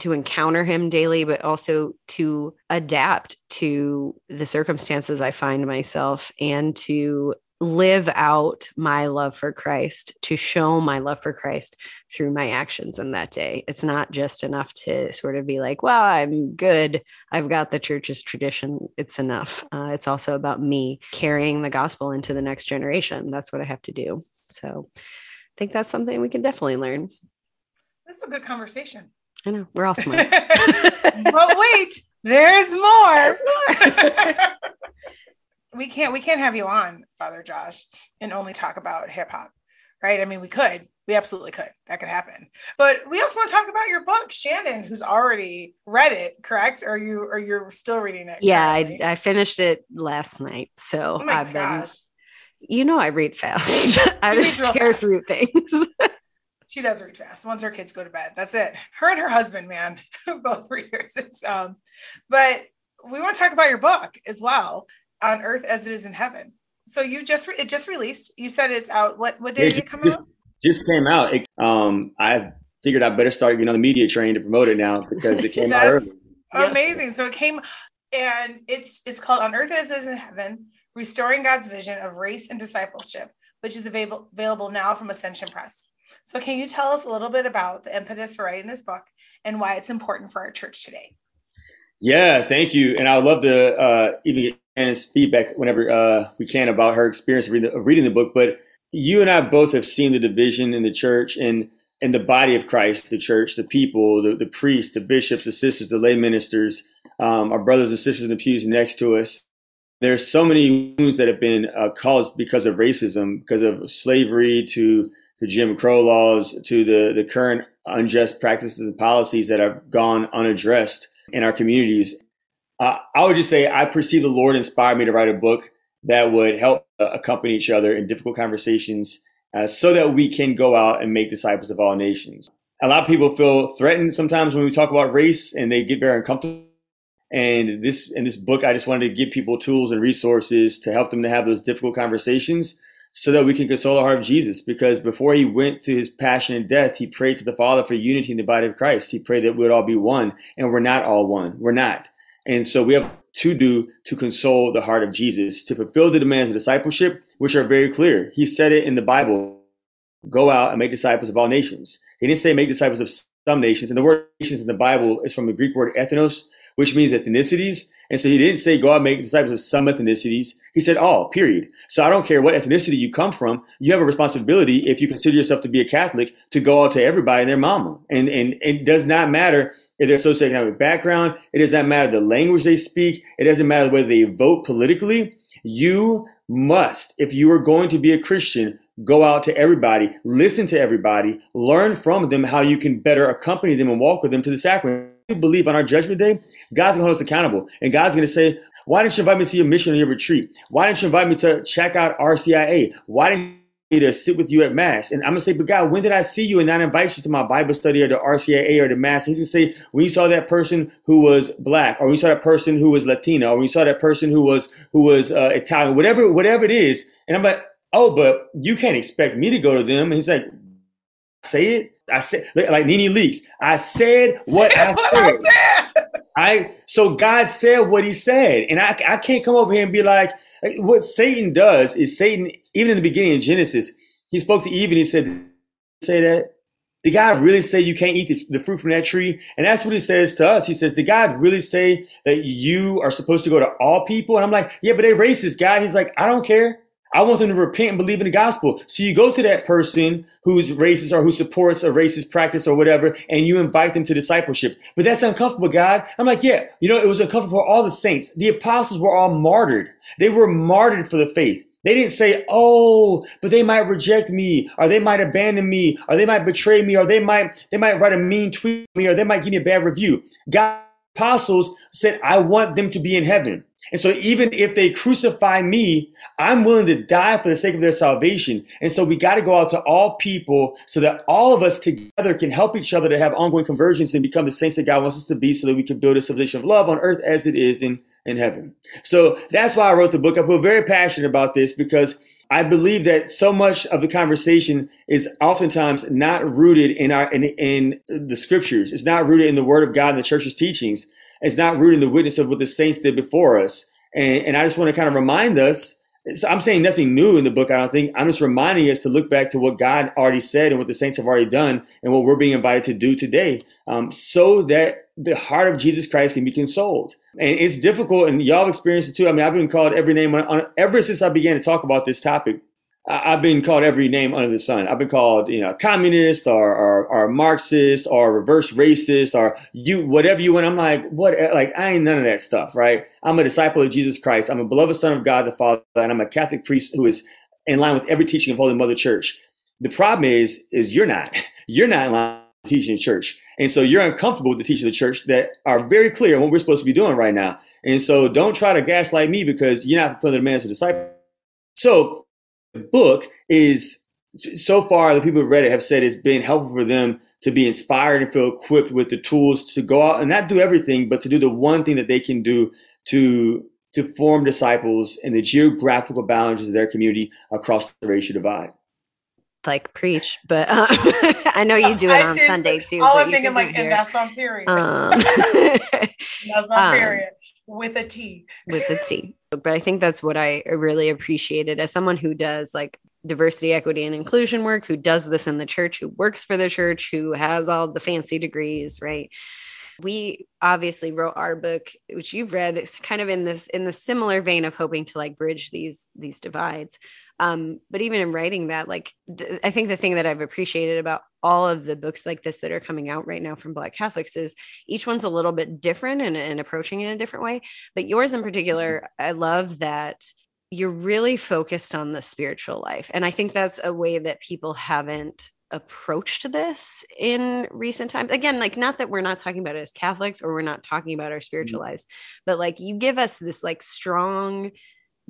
to encounter him daily but also to adapt to the circumstances I find myself and to live out my love for Christ, to show my love for Christ through my actions in that day. It's not just enough to sort of be like, well, I'm good. I've got the church's tradition. It's enough. Uh, it's also about me carrying the gospel into the next generation. That's what I have to do. So I think that's something we can definitely learn. This is a good conversation. I know. We're all smart. but wait, there's more. There's more. we can't we can't have you on, Father Josh, and only talk about hip hop. Right? I mean, we could. We absolutely could. That could happen. But we also want to talk about your book, Shannon, who's already read it, correct? Or you or you're still reading it? Yeah, I, I, finished it last night. So oh I've gosh. been you know I read fast. I just tear fast. through things. she does read fast once her kids go to bed that's it her and her husband man both readers it's um but we want to talk about your book as well on earth as it is in heaven so you just it just released you said it's out what what day did it come just, out just came out it, um i figured i better start getting on the media train to promote it now because it came out early. amazing yeah. so it came and it's it's called on earth as it is in heaven restoring god's vision of race and discipleship which is available available now from ascension press so, can you tell us a little bit about the impetus for writing this book and why it's important for our church today? Yeah, thank you. And I would love to uh, even get Anna's feedback whenever uh, we can about her experience of reading, of reading the book. But you and I both have seen the division in the church and in the body of Christ, the church, the people, the, the priests, the bishops, the sisters, the lay ministers, um, our brothers and sisters in the pews next to us. There's so many wounds that have been uh, caused because of racism, because of slavery to to Jim Crow laws, to the, the current unjust practices and policies that have gone unaddressed in our communities. Uh, I would just say I perceive the Lord inspired me to write a book that would help uh, accompany each other in difficult conversations uh, so that we can go out and make disciples of all nations. A lot of people feel threatened sometimes when we talk about race and they get very uncomfortable. And this in this book, I just wanted to give people tools and resources to help them to have those difficult conversations so that we can console the heart of Jesus. Because before he went to his passion and death, he prayed to the Father for unity in the body of Christ. He prayed that we would all be one, and we're not all one. We're not. And so we have to do to console the heart of Jesus, to fulfill the demands of discipleship, which are very clear. He said it in the Bible go out and make disciples of all nations. He didn't say make disciples of some nations. And the word nations in the Bible is from the Greek word ethnos, which means ethnicities. And so he didn't say go out and make disciples of some ethnicities. He said all, period. So I don't care what ethnicity you come from. You have a responsibility if you consider yourself to be a Catholic to go out to everybody and their mama. And, and it does not matter if their socioeconomic background. It does not matter the language they speak. It doesn't matter whether they vote politically. You must, if you are going to be a Christian, go out to everybody, listen to everybody, learn from them how you can better accompany them and walk with them to the sacrament believe on our judgment day, God's gonna hold us accountable. And God's gonna say, why didn't you invite me to your mission or your retreat? Why didn't you invite me to check out RCIA? Why didn't you to sit with you at mass? And I'm gonna say, but God, when did I see you and not invite you to my Bible study or the RCIA or the mass? He's gonna say, when you saw that person who was black, or when you saw that person who was Latina, or when you saw that person who was who was uh, Italian, whatever, whatever it is. And I'm like, oh, but you can't expect me to go to them. And he's like, say it. I said, like NeNe Leakes. I said what, I, what said. I said. I so God said what He said, and I I can't come over here and be like what Satan does is Satan even in the beginning of Genesis he spoke to Eve and he said say that did God really say you can't eat the, the, fruit from that tree? And that's what he says to us. He says, did God really say that you are supposed to go to all people? And I'm like, yeah, but they racist, God. He's like, I don't care. I want them to repent and believe in the gospel. So you go to that person who's racist or who supports a racist practice or whatever, and you invite them to discipleship. But that's uncomfortable, God. I'm like, yeah, you know, it was uncomfortable for all the saints. The apostles were all martyred. They were martyred for the faith. They didn't say, oh, but they might reject me, or they might abandon me, or they might betray me, or they might, they might write a mean tweet me, or they might give me a bad review. God, apostles said, I want them to be in heaven. And so even if they crucify me, I'm willing to die for the sake of their salvation. And so we got to go out to all people so that all of us together can help each other to have ongoing conversions and become the saints that God wants us to be so that we can build a civilization of love on earth as it is in, in heaven. So that's why I wrote the book. I feel very passionate about this because I believe that so much of the conversation is oftentimes not rooted in our in, in the scriptures. It's not rooted in the word of God and the church's teachings. It's not rooted in the witness of what the saints did before us. And, and I just want to kind of remind us. So I'm saying nothing new in the book. I don't think I'm just reminding us to look back to what God already said and what the saints have already done and what we're being invited to do today, um, so that the heart of Jesus Christ can be consoled. And it's difficult, and y'all have experienced it too. I mean, I've been called every name on, on, ever since I began to talk about this topic. I've been called every name under the sun. I've been called, you know, communist or, or, or Marxist or reverse racist or you, whatever you want. I'm like, what? Like, I ain't none of that stuff, right? I'm a disciple of Jesus Christ. I'm a beloved son of God the Father, and I'm a Catholic priest who is in line with every teaching of Holy Mother Church. The problem is, is you're not. You're not in line with teaching church. And so you're uncomfortable with the teaching of the church that are very clear on what we're supposed to be doing right now. And so don't try to gaslight me because you're not fulfilling the demands of disciple. So book is so far the people who've read it have said it's been helpful for them to be inspired and feel equipped with the tools to go out and not do everything, but to do the one thing that they can do to to form disciples in the geographical boundaries of their community across the racial divide. Like preach, but uh, I know you do it on Sunday too. All I'm thinking like, and that's on period. Um, that's on um, period with a T. with a T. But I think that's what I really appreciated as someone who does like diversity, equity, and inclusion work, who does this in the church, who works for the church, who has all the fancy degrees, right? We obviously wrote our book, which you've read, it's kind of in this in the similar vein of hoping to like bridge these these divides. Um, but even in writing that, like th- I think the thing that I've appreciated about all of the books like this that are coming out right now from Black Catholics is each one's a little bit different and, and approaching in a different way. But yours in particular, I love that you're really focused on the spiritual life. And I think that's a way that people haven't approached this in recent times again like not that we're not talking about it as catholics or we're not talking about our spiritual mm-hmm. lives but like you give us this like strong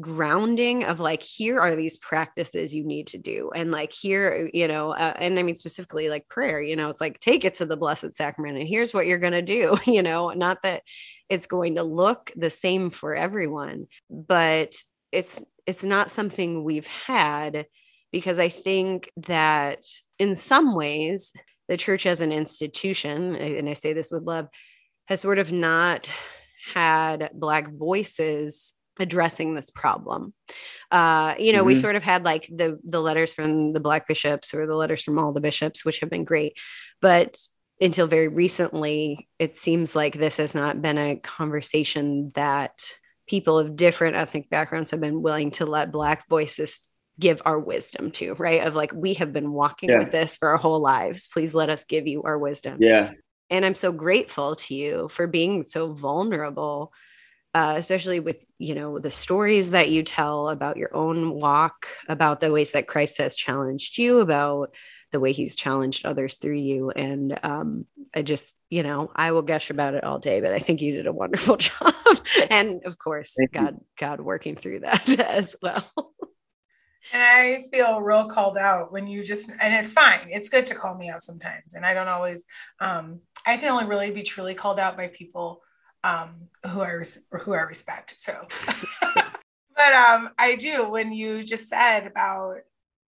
grounding of like here are these practices you need to do. And like here you know uh, and i mean specifically like prayer you know it's like take it to the blessed sacrament and here's what you're going to do you know? Not that it's going to look the same for everyone but it's it's not something we've had because i think that in some ways the church as an institution and i say this with love has sort of not had black voices addressing this problem. Uh, you know, mm-hmm. we sort of had like the the letters from the black bishops or the letters from all the bishops, which have been great, but until very recently, it seems like this has not been a conversation that people of different ethnic backgrounds have been willing to let black voices give our wisdom to, right? Of like, we have been walking yeah. with this for our whole lives. Please let us give you our wisdom. Yeah. And I'm so grateful to you for being so vulnerable uh, especially with you know the stories that you tell about your own walk about the ways that christ has challenged you about the way he's challenged others through you and um, i just you know i will gush about it all day but i think you did a wonderful job and of course Thank god you. god working through that as well and I feel real called out when you just, and it's fine. It's good to call me out sometimes. And I don't always, um, I can only really be truly called out by people um, who I res- who I respect. So, but um, I do when you just said about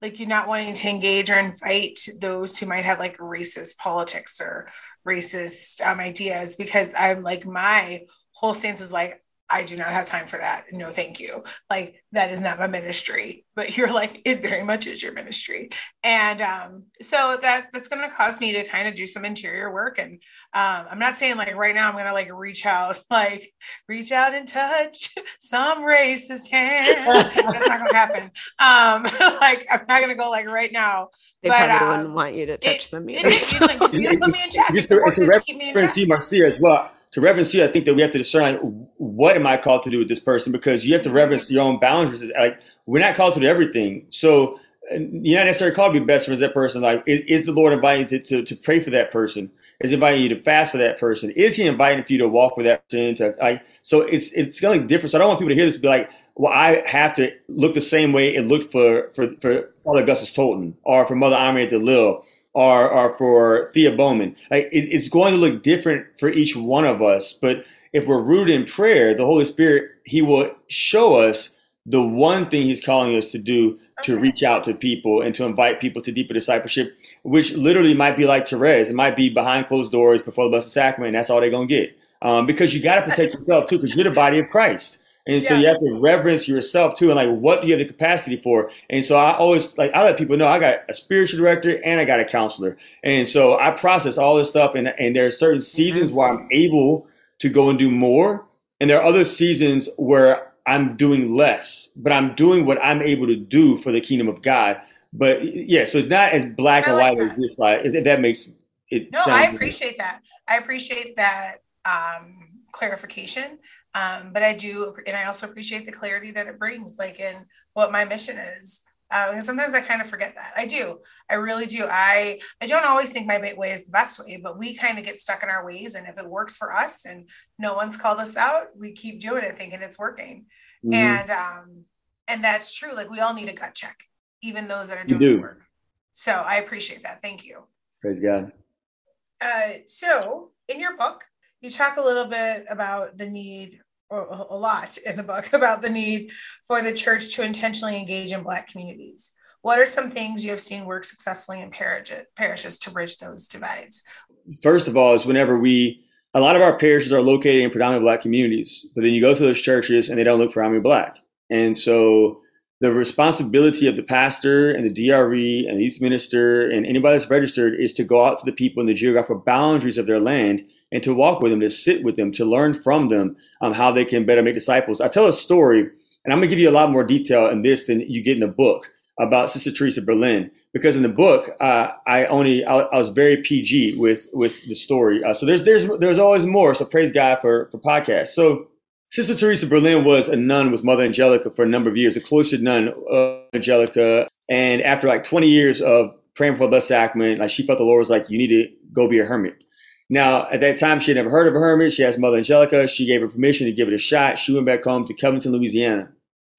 like you not wanting to engage or invite those who might have like racist politics or racist um, ideas because I'm like my whole stance is like I do not have time for that. No, thank you. Like that is not my ministry. But you're like, it very much is your ministry. And um, so that that's gonna cause me to kind of do some interior work. And um, I'm not saying like right now I'm gonna like reach out, like reach out and touch some racist hand. that's not gonna happen. Um, like I'm not gonna go like right now. They but, probably um, wouldn't want you to touch it, them either. It, it, like, you put me in check. Just to, to keep me in check. Marcia as well to reverence you, I think that we have to discern like, what am I called to do with this person because you have to mm-hmm. reverence your own boundaries. Like we're not called to do everything, so you're not necessarily called to be best friends with that person. Like is, is the Lord inviting you to, to, to pray for that person? Is he inviting you to fast for that person? Is he inviting for you to walk with that person? To like, so it's it's going to be different. So I don't want people to hear this and be like, well, I have to look the same way it looked for for for Father Augustus Tolton or for Mother Aimee Delille are, are for Thea Bowman. Like it, it's going to look different for each one of us, but if we're rooted in prayer, the Holy Spirit, He will show us the one thing He's calling us to do to reach out to people and to invite people to deeper discipleship, which literally might be like Therese. It might be behind closed doors before the Blessed Sacrament. that's all they're going to get. um, because you got to protect yourself too, because you're the body of Christ. And so yes. you have to reverence yourself too, and like, what do you have the capacity for? And so I always like I let people know I got a spiritual director and I got a counselor, and so I process all this stuff. And and there are certain seasons mm-hmm. where I'm able to go and do more, and there are other seasons where I'm doing less, but I'm doing what I'm able to do for the kingdom of God. But yeah, so it's not as black and white as this slide. If that makes it. No, I appreciate that. I appreciate that um, clarification. Um, but I do, and I also appreciate the clarity that it brings, like in what my mission is. Uh, because sometimes I kind of forget that. I do. I really do. I I don't always think my way is the best way, but we kind of get stuck in our ways. And if it works for us, and no one's called us out, we keep doing it, thinking it's working. Mm-hmm. And um, and that's true. Like we all need a gut check, even those that are doing do. the work. So I appreciate that. Thank you. Praise God. Uh, so in your book, you talk a little bit about the need or a lot in the book about the need for the church to intentionally engage in black communities. What are some things you have seen work successfully in parishes to bridge those divides? First of all is whenever we a lot of our parishes are located in predominantly black communities but then you go to those churches and they don't look predominantly black. And so the responsibility of the pastor and the DRE and the youth minister and anybody that's registered is to go out to the people in the geographical boundaries of their land and to walk with them, to sit with them, to learn from them um, how they can better make disciples. I tell a story, and I'm going to give you a lot more detail in this than you get in the book about Sister Teresa Berlin, because in the book uh, I only I, I, was very PG with with the story. Uh, so there's there's there's always more. So praise God for for podcasts. So Sister Teresa Berlin was a nun with Mother Angelica for a number of years, a cloistered nun of Angelica. And after like 20 years of praying for the Sacrament, like she felt the Lord was like, you need to go be a hermit. Now, at that time, she had never heard of a hermit. She asked Mother Angelica. She gave her permission to give it a shot. She went back home to Covington, Louisiana.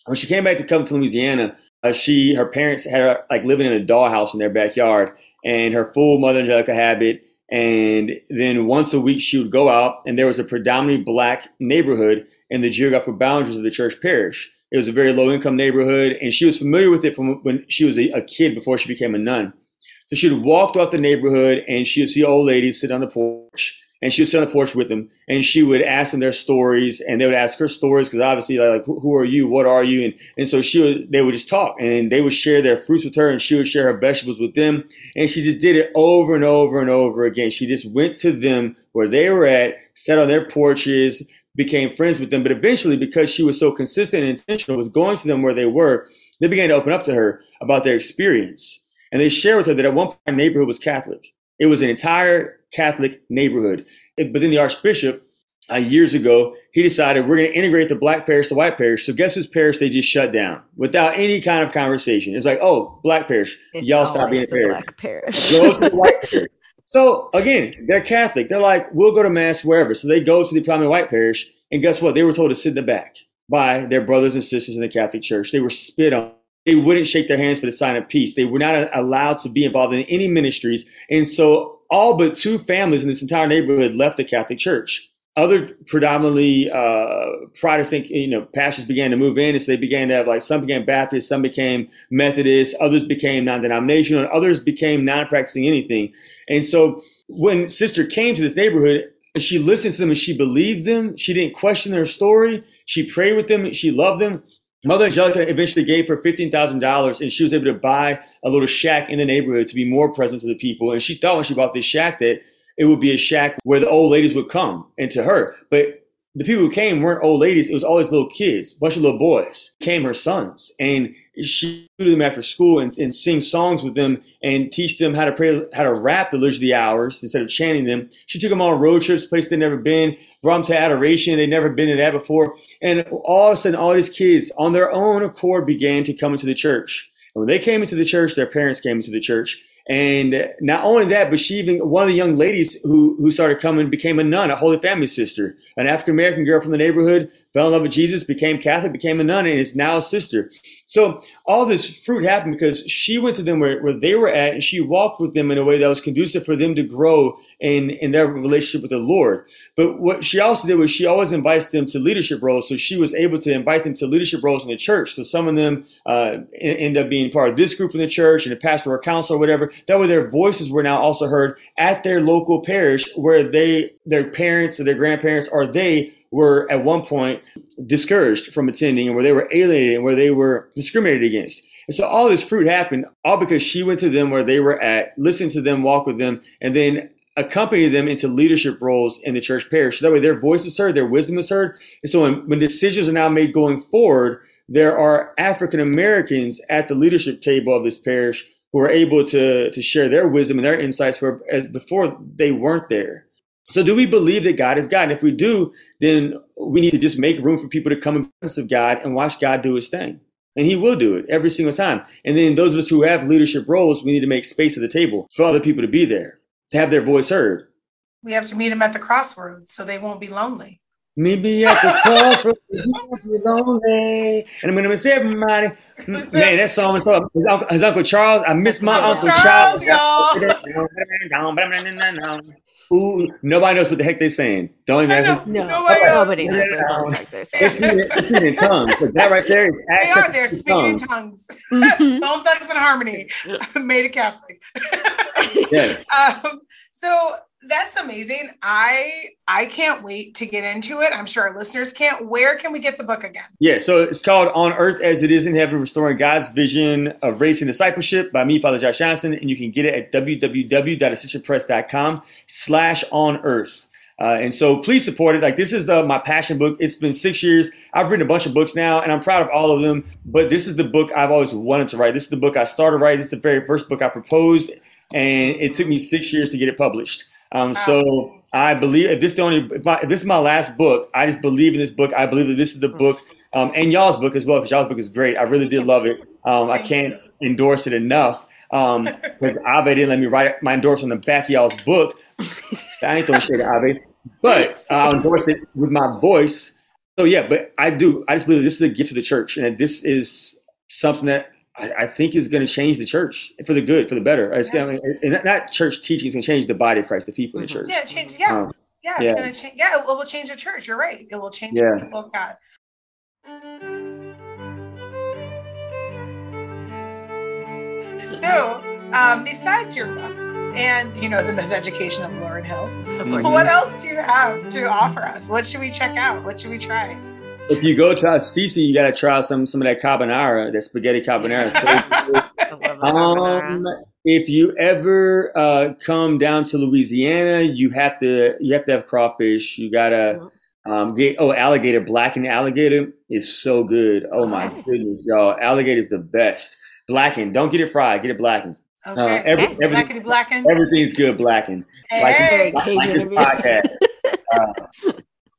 When she came back to Covington, Louisiana, uh, she her parents had her like living in a dollhouse in their backyard, and her full Mother Angelica habit. And then once a week, she would go out, and there was a predominantly black neighborhood in the geographical boundaries of the church parish. It was a very low income neighborhood, and she was familiar with it from when she was a, a kid before she became a nun. So she would walk throughout the neighborhood and she would see old ladies sit on the porch and she would sit on the porch with them and she would ask them their stories and they would ask her stories because obviously like who are you what are you and, and so she would they would just talk and they would share their fruits with her and she would share her vegetables with them and she just did it over and over and over again she just went to them where they were at sat on their porches became friends with them. But eventually, because she was so consistent and intentional with going to them where they were, they began to open up to her about their experience. And they shared with her that at one point, the neighborhood was Catholic. It was an entire Catholic neighborhood. But then the Archbishop, uh, years ago, he decided we're going to integrate the black parish, the white parish. So guess whose parish they just shut down without any kind of conversation? It's like, oh, black parish, it's y'all stop being a parish. Black parish. Go to the white parish. So again, they're Catholic. They're like, we'll go to mass wherever. So they go to the prominent white parish, and guess what? They were told to sit in the back by their brothers and sisters in the Catholic Church. They were spit on. They wouldn't shake their hands for the sign of peace. They were not allowed to be involved in any ministries. And so all but two families in this entire neighborhood left the Catholic Church other predominantly uh, Protestant, you know, pastors began to move in, and so they began to have like some became Baptist, some became Methodist, others became non-denominational, and others became non-practicing anything. And so when Sister came to this neighborhood, she listened to them and she believed them. She didn't question their story. She prayed with them. She loved them. Mother Angelica eventually gave her $15,000 and she was able to buy a little shack in the neighborhood to be more present to the people. And she thought when she bought this shack that it would be a shack where the old ladies would come and to her. But the people who came weren't old ladies. It was always little kids, bunch of little boys came her sons. And she them after school and, and sing songs with them and teach them how to pray, how to rap the Liturgy of the Hours instead of chanting them. She took them on road trips, places they'd never been, brought them to adoration. They'd never been to that before. And all of a sudden, all these kids on their own accord began to come into the church. And when they came into the church, their parents came into the church. And not only that, but she even one of the young ladies who who started coming became a nun, a Holy Family sister, an African American girl from the neighborhood, fell in love with Jesus, became Catholic, became a nun, and is now a sister. So all this fruit happened because she went to them where, where they were at, and she walked with them in a way that was conducive for them to grow in in their relationship with the Lord. But what she also did was she always invites them to leadership roles. So she was able to invite them to leadership roles in the church. So some of them uh, end up being part of this group in the church and a pastoral council or whatever That way their voices were now also heard at their local parish where they, their parents or their grandparents or they were at one point discouraged from attending and where they were alienated and where they were discriminated against. And so all this fruit happened all because she went to them where they were at, listened to them, walked with them, and then accompanied them into leadership roles in the church parish. So that way their voice is heard, their wisdom is heard. And so when, when decisions are now made going forward, there are African Americans at the leadership table of this parish who are able to, to share their wisdom and their insights where eh, before they weren't there. So do we believe that God is God? And if we do, then we need to just make room for people to come in presence of God and watch God do his thing. And he will do it every single time. And then those of us who have leadership roles, we need to make space at the table for other people to be there, to have their voice heard. We have to meet them at the crossroads so they won't be lonely. Maybe at the crossroads, be lonely. And I'm going to miss everybody. Man, that song is his uncle, his uncle Charles. I miss my Uncle, uncle Charles, Charles y'all. Ooh, nobody knows what the heck they're saying. Don't even know. No, nobody, nobody knows what the heck they're saying. It's in tongues. That right there is They are. They're speaking tongues. tongues. Mm-hmm. Bone Thugs-n-Harmony. Made a Catholic. yeah. Um, so that's amazing. I I can't wait to get into it. I'm sure our listeners can't. Where can we get the book again? Yeah, so it's called On Earth as It Is in Heaven: Restoring God's Vision of Race and Discipleship by me, Father Josh Johnson, and you can get it at www.ascensionpress.com slash on earth. Uh, and so please support it. Like this is uh, my passion book. It's been six years. I've written a bunch of books now, and I'm proud of all of them. But this is the book I've always wanted to write. This is the book I started writing. Is the very first book I proposed, and it took me six years to get it published. Um, so I believe if this is the only if, my, if, this is my last book, I just believe in this book. I believe that this is the book um, and y'all's book as well because y'all's book is great. I really did love it. Um, I can't endorse it enough because um, Ave didn't let me write my endorsement on the back of y'all's book. I ain't throwing shade at Ave, but I'll endorse it with my voice. So yeah, but I do. I just believe this is a gift to the church, and that this is something that I, I think is going to change the church for the good, for the better. It's yeah. going and not church teaching is going to change the body of Christ, the people mm-hmm. in the mm-hmm. church. Yeah, change. Yeah, um, yeah, it's yeah. going to change. Yeah, it will change the church. You're right. It will change yeah. the people of God. So, um, besides your book and you know the miseducation of Lauryn Hill, what else do you have to offer us? What should we check out? What should we try? If you go to Assisi, you got to try some some of that carbonara, that spaghetti carbonara. um, if you ever uh, come down to Louisiana, you have to you have to have crawfish. You gotta um, get oh alligator blackened alligator is so good. Oh my goodness, y'all! Alligator is the best. Blackened, don't get it fried. Get it blackened. Okay. Uh, every, every, blackened, blackened. Everything's good blackened. Hey. Like, like, like podcast. uh,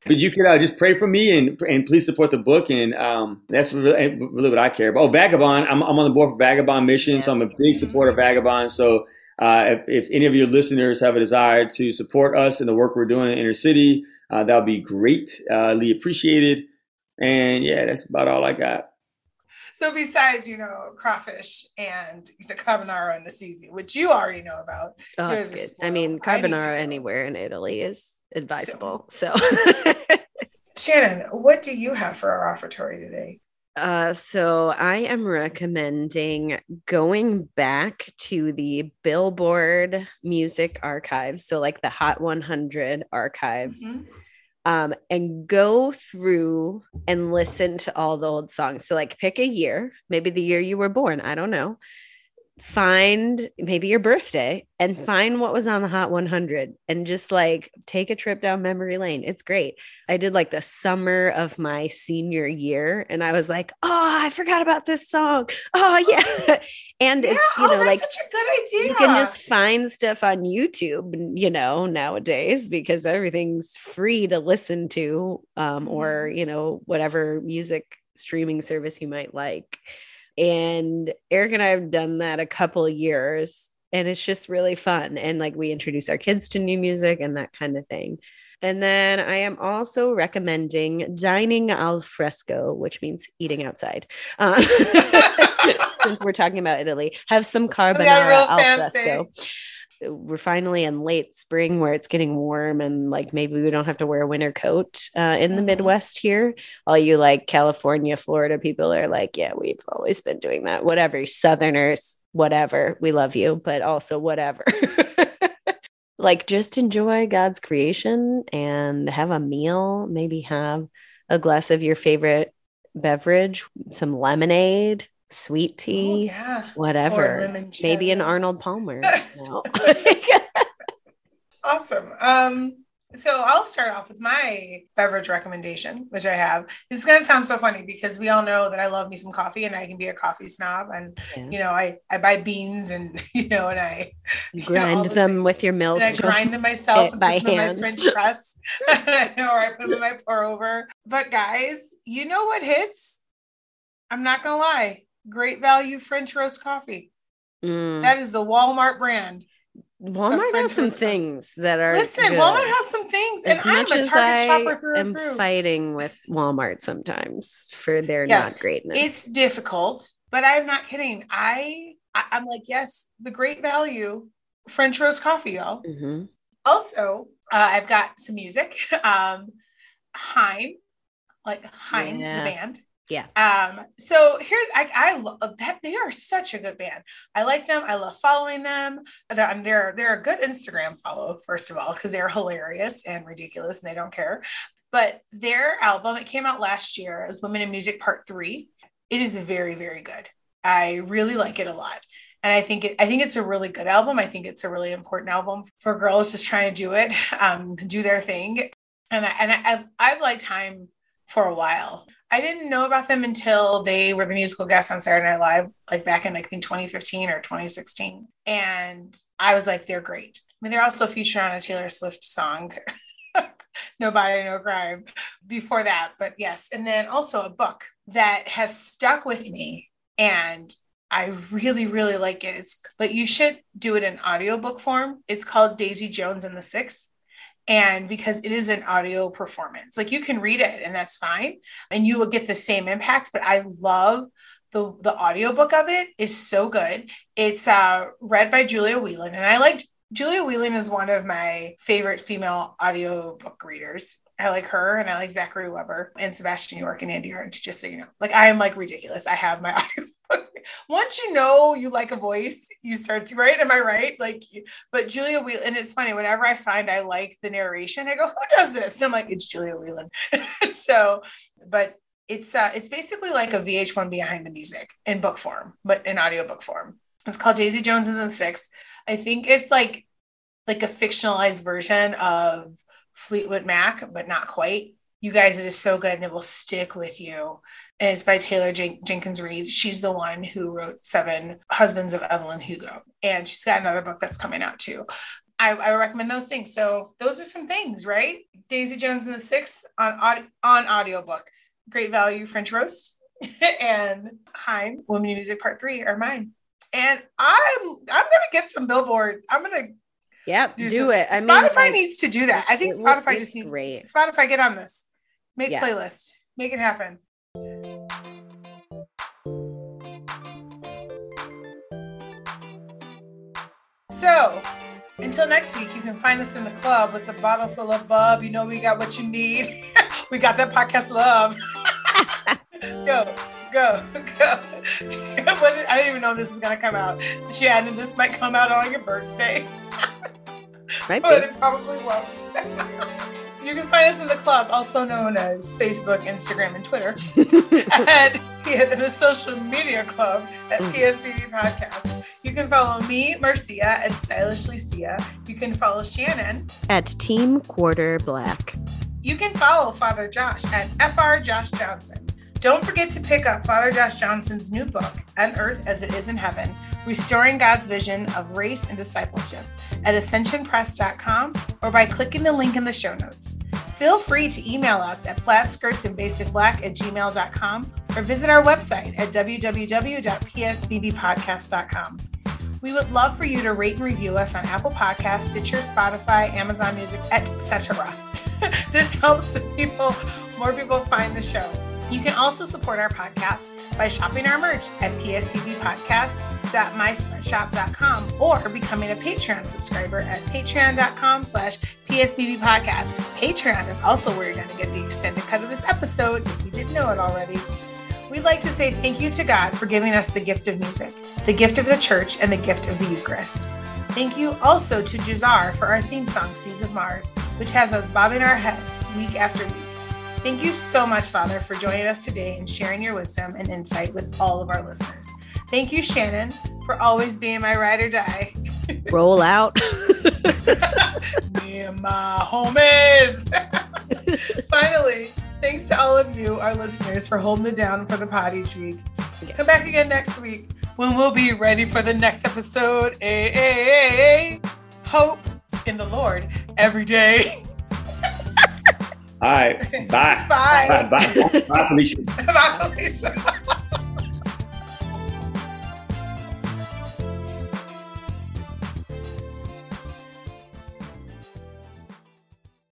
but you could uh, just pray for me and and please support the book and um, that's really, really, what I care about. Oh, Vagabond, I'm, I'm on the board for Vagabond Mission, yes. so I'm a big supporter of Vagabond. So uh, if, if, any of your listeners have a desire to support us in the work we're doing in inner city, uh, that would be great. Uh, appreciated. And yeah, that's about all I got. So besides, you know, crawfish and the carbonara and the Sisi, which you already know about. Oh, that's good. I mean, carbonara I anywhere in Italy is advisable. So, Shannon, what do you have for our offertory today? Uh, so I am recommending going back to the Billboard music archives, so like the Hot 100 archives, mm-hmm. um, and go through and listen to all the old songs. So, like, pick a year, maybe the year you were born, I don't know, find maybe your birthday and find what was on the hot 100 and just like take a trip down memory lane. It's great. I did like the summer of my senior year and i was like oh i forgot about this song. Oh yeah. and yeah, you oh, know like such a good idea. you can just find stuff on youtube you know nowadays because everything's free to listen to um, or you know whatever music streaming service you might like and Eric and I have done that a couple of years and it's just really fun. And like we introduce our kids to new music and that kind of thing. And then I am also recommending dining al fresco, which means eating outside. Uh, since we're talking about Italy, have some carbonara al fresco we're finally in late spring where it's getting warm and like maybe we don't have to wear a winter coat uh, in the mm-hmm. Midwest here. All you like California, Florida people are like, yeah, we've always been doing that. Whatever, Southerners, whatever. We love you, but also whatever. like just enjoy God's creation and have a meal, maybe have a glass of your favorite beverage, some lemonade, sweet tea, Oh, yeah. whatever. lemon Maybe an. Arnold Palmer. Awesome. Um, so I'll start off with my beverage recommendation, which I have. It's gonna sound so funny because we all know that I love me some coffee and I can be a coffee snob. And Yeah. you know, I I buy beans and you know, and I know, grind the them things. with your mill I grind them myself and by put them in my. French press, or I put them in my pour over. But guys, you know what hits? I'm not gonna lie. Great value French roast coffee. Mm. That is the Walmart brand. Walmart has some things that are Listen, good. Walmart has some things, and as I'm much a Target I shopper through am and through. fighting with Walmart sometimes for their Yes, not greatness. It's difficult, but I'm not kidding. I, I I'm like, yes, the great value French roast coffee, y'all. Mhm. Also, uh, I've got some music. Um, Haim, like Haim, Yeah. the band. Yeah. Um, so here I, I love that they are such a good band. I like them. I love following them. They're they're, they're a good Instagram follow, first of all, because they're hilarious and ridiculous and they don't care. But their album, it came out last year as Women in Music Part Three. It is very, very good. I really like it a lot. And I think it, I think it's a really good album. I think it's a really important album for girls just trying to do it, um, do their thing. And I, and I, I've, I've liked Time for a while. I didn't know about them until they were the musical guests on Saturday Night Live, like back in I think 2015 or 2016. And I was like, they're great. I mean, they're also featured on a Taylor Swift song, Nobody, No Crime, before that. But yes. And then also a book that has stuck with me. And I really, really like it. It's, but you should do it in audiobook form. It's called Daisy Jones and the Six and because it is an audio performance like you can read it and that's fine and you will get the same impact but i love the the audiobook of it is so good. It's uh read by julia whelan and i liked julia whelan is one of my favorite female audiobook readers I like her and I like Zachary Webber and Sebastian York and Andi Arndt, just so you know. Like I am like ridiculous. I have my audiobook. Once you know you like a voice, you start to right. Am I right? Like but Julia Whelan, and it's funny, whenever I find I like the narration, I go, who does this? And I'm like, it's Julia Whelan. so, but it's uh it's basically like a VH1 behind the music in book form, but in audiobook form. It's called Daisy Jones and the Six. I think it's like like a fictionalized version of Fleetwood Mac, but not quite. You guys, it is so good and it will stick with you. And it's by Taylor Jen- Jenkins Reid. She's the one who wrote Seven Husbands of Evelyn Hugo. And she's got another book that's coming out too. I, I recommend those things. So those are some things, right? Daisy Jones and the Six on aud- on audiobook. Great value French roast and Haim Women in Music Part Three are mine. And I'm I'm gonna get some billboard. I'm gonna Yep, do, some- it. I mean, Spotify like, needs to do that. I think Spotify just needs great. to Spotify get on this. Make Yeah. playlist. Make it happen. So until next week, you can find us in the club with a bottle full of bub. You know we got what you need. we got that podcast love. go, go, go. What I didn't even know this is gonna come out. Shannon, this might come out on your birthday might but be. it probably won't. you can find us in the club, also known as Facebook, Instagram, and Twitter, at the social media club at Mhm. PSBB Podcast. You can follow me, Marcia, at Stylishly Sia. You can follow Shannon. At Team Quarter Black. You can follow Father Josh at FR Josh Johnson. Don't forget to pick up Father Josh Johnson's new book, On Earth as It Is in Heaven Restoring God's Vision of Race and Discipleship, at ascensionpress.com or by clicking the link in the show notes. Feel free to email us at plaidskirtsandbasicblack at gmail.com or visit our website at www.psbbpodcast.com. We would love for you to rate and review us on Apple Podcasts, Stitcher, Spotify, Amazon Music, etc. this helps people, more people find the show. You can also support our podcast by shopping our merch at psbbpodcast.mysmartshop.com or becoming a Patreon subscriber at patreon.com slash psbbpodcast. Patreon is also where you're going to get the extended cut of this episode if you didn't know it already. We'd like to say thank you to God for giving us the gift of music, the gift of the church, and the gift of the Eucharist. Thank you also to Jazar for our theme song, Seas of Mars, which has us bobbing our heads week after week. Thank you so much, Father, for joining us today and sharing your wisdom and insight with all of our listeners. Thank you, Shannon, for always being my ride or die. Roll out. Me and my homies. Finally, thanks to all of you, our listeners, for holding it down for the pod each week. Come back again next week when we'll be ready for the next episode. Ay, Hope in the Lord every day. All right. Bye. Bye. Bye. Bye. Bye, Felicia. Bye, Felicia.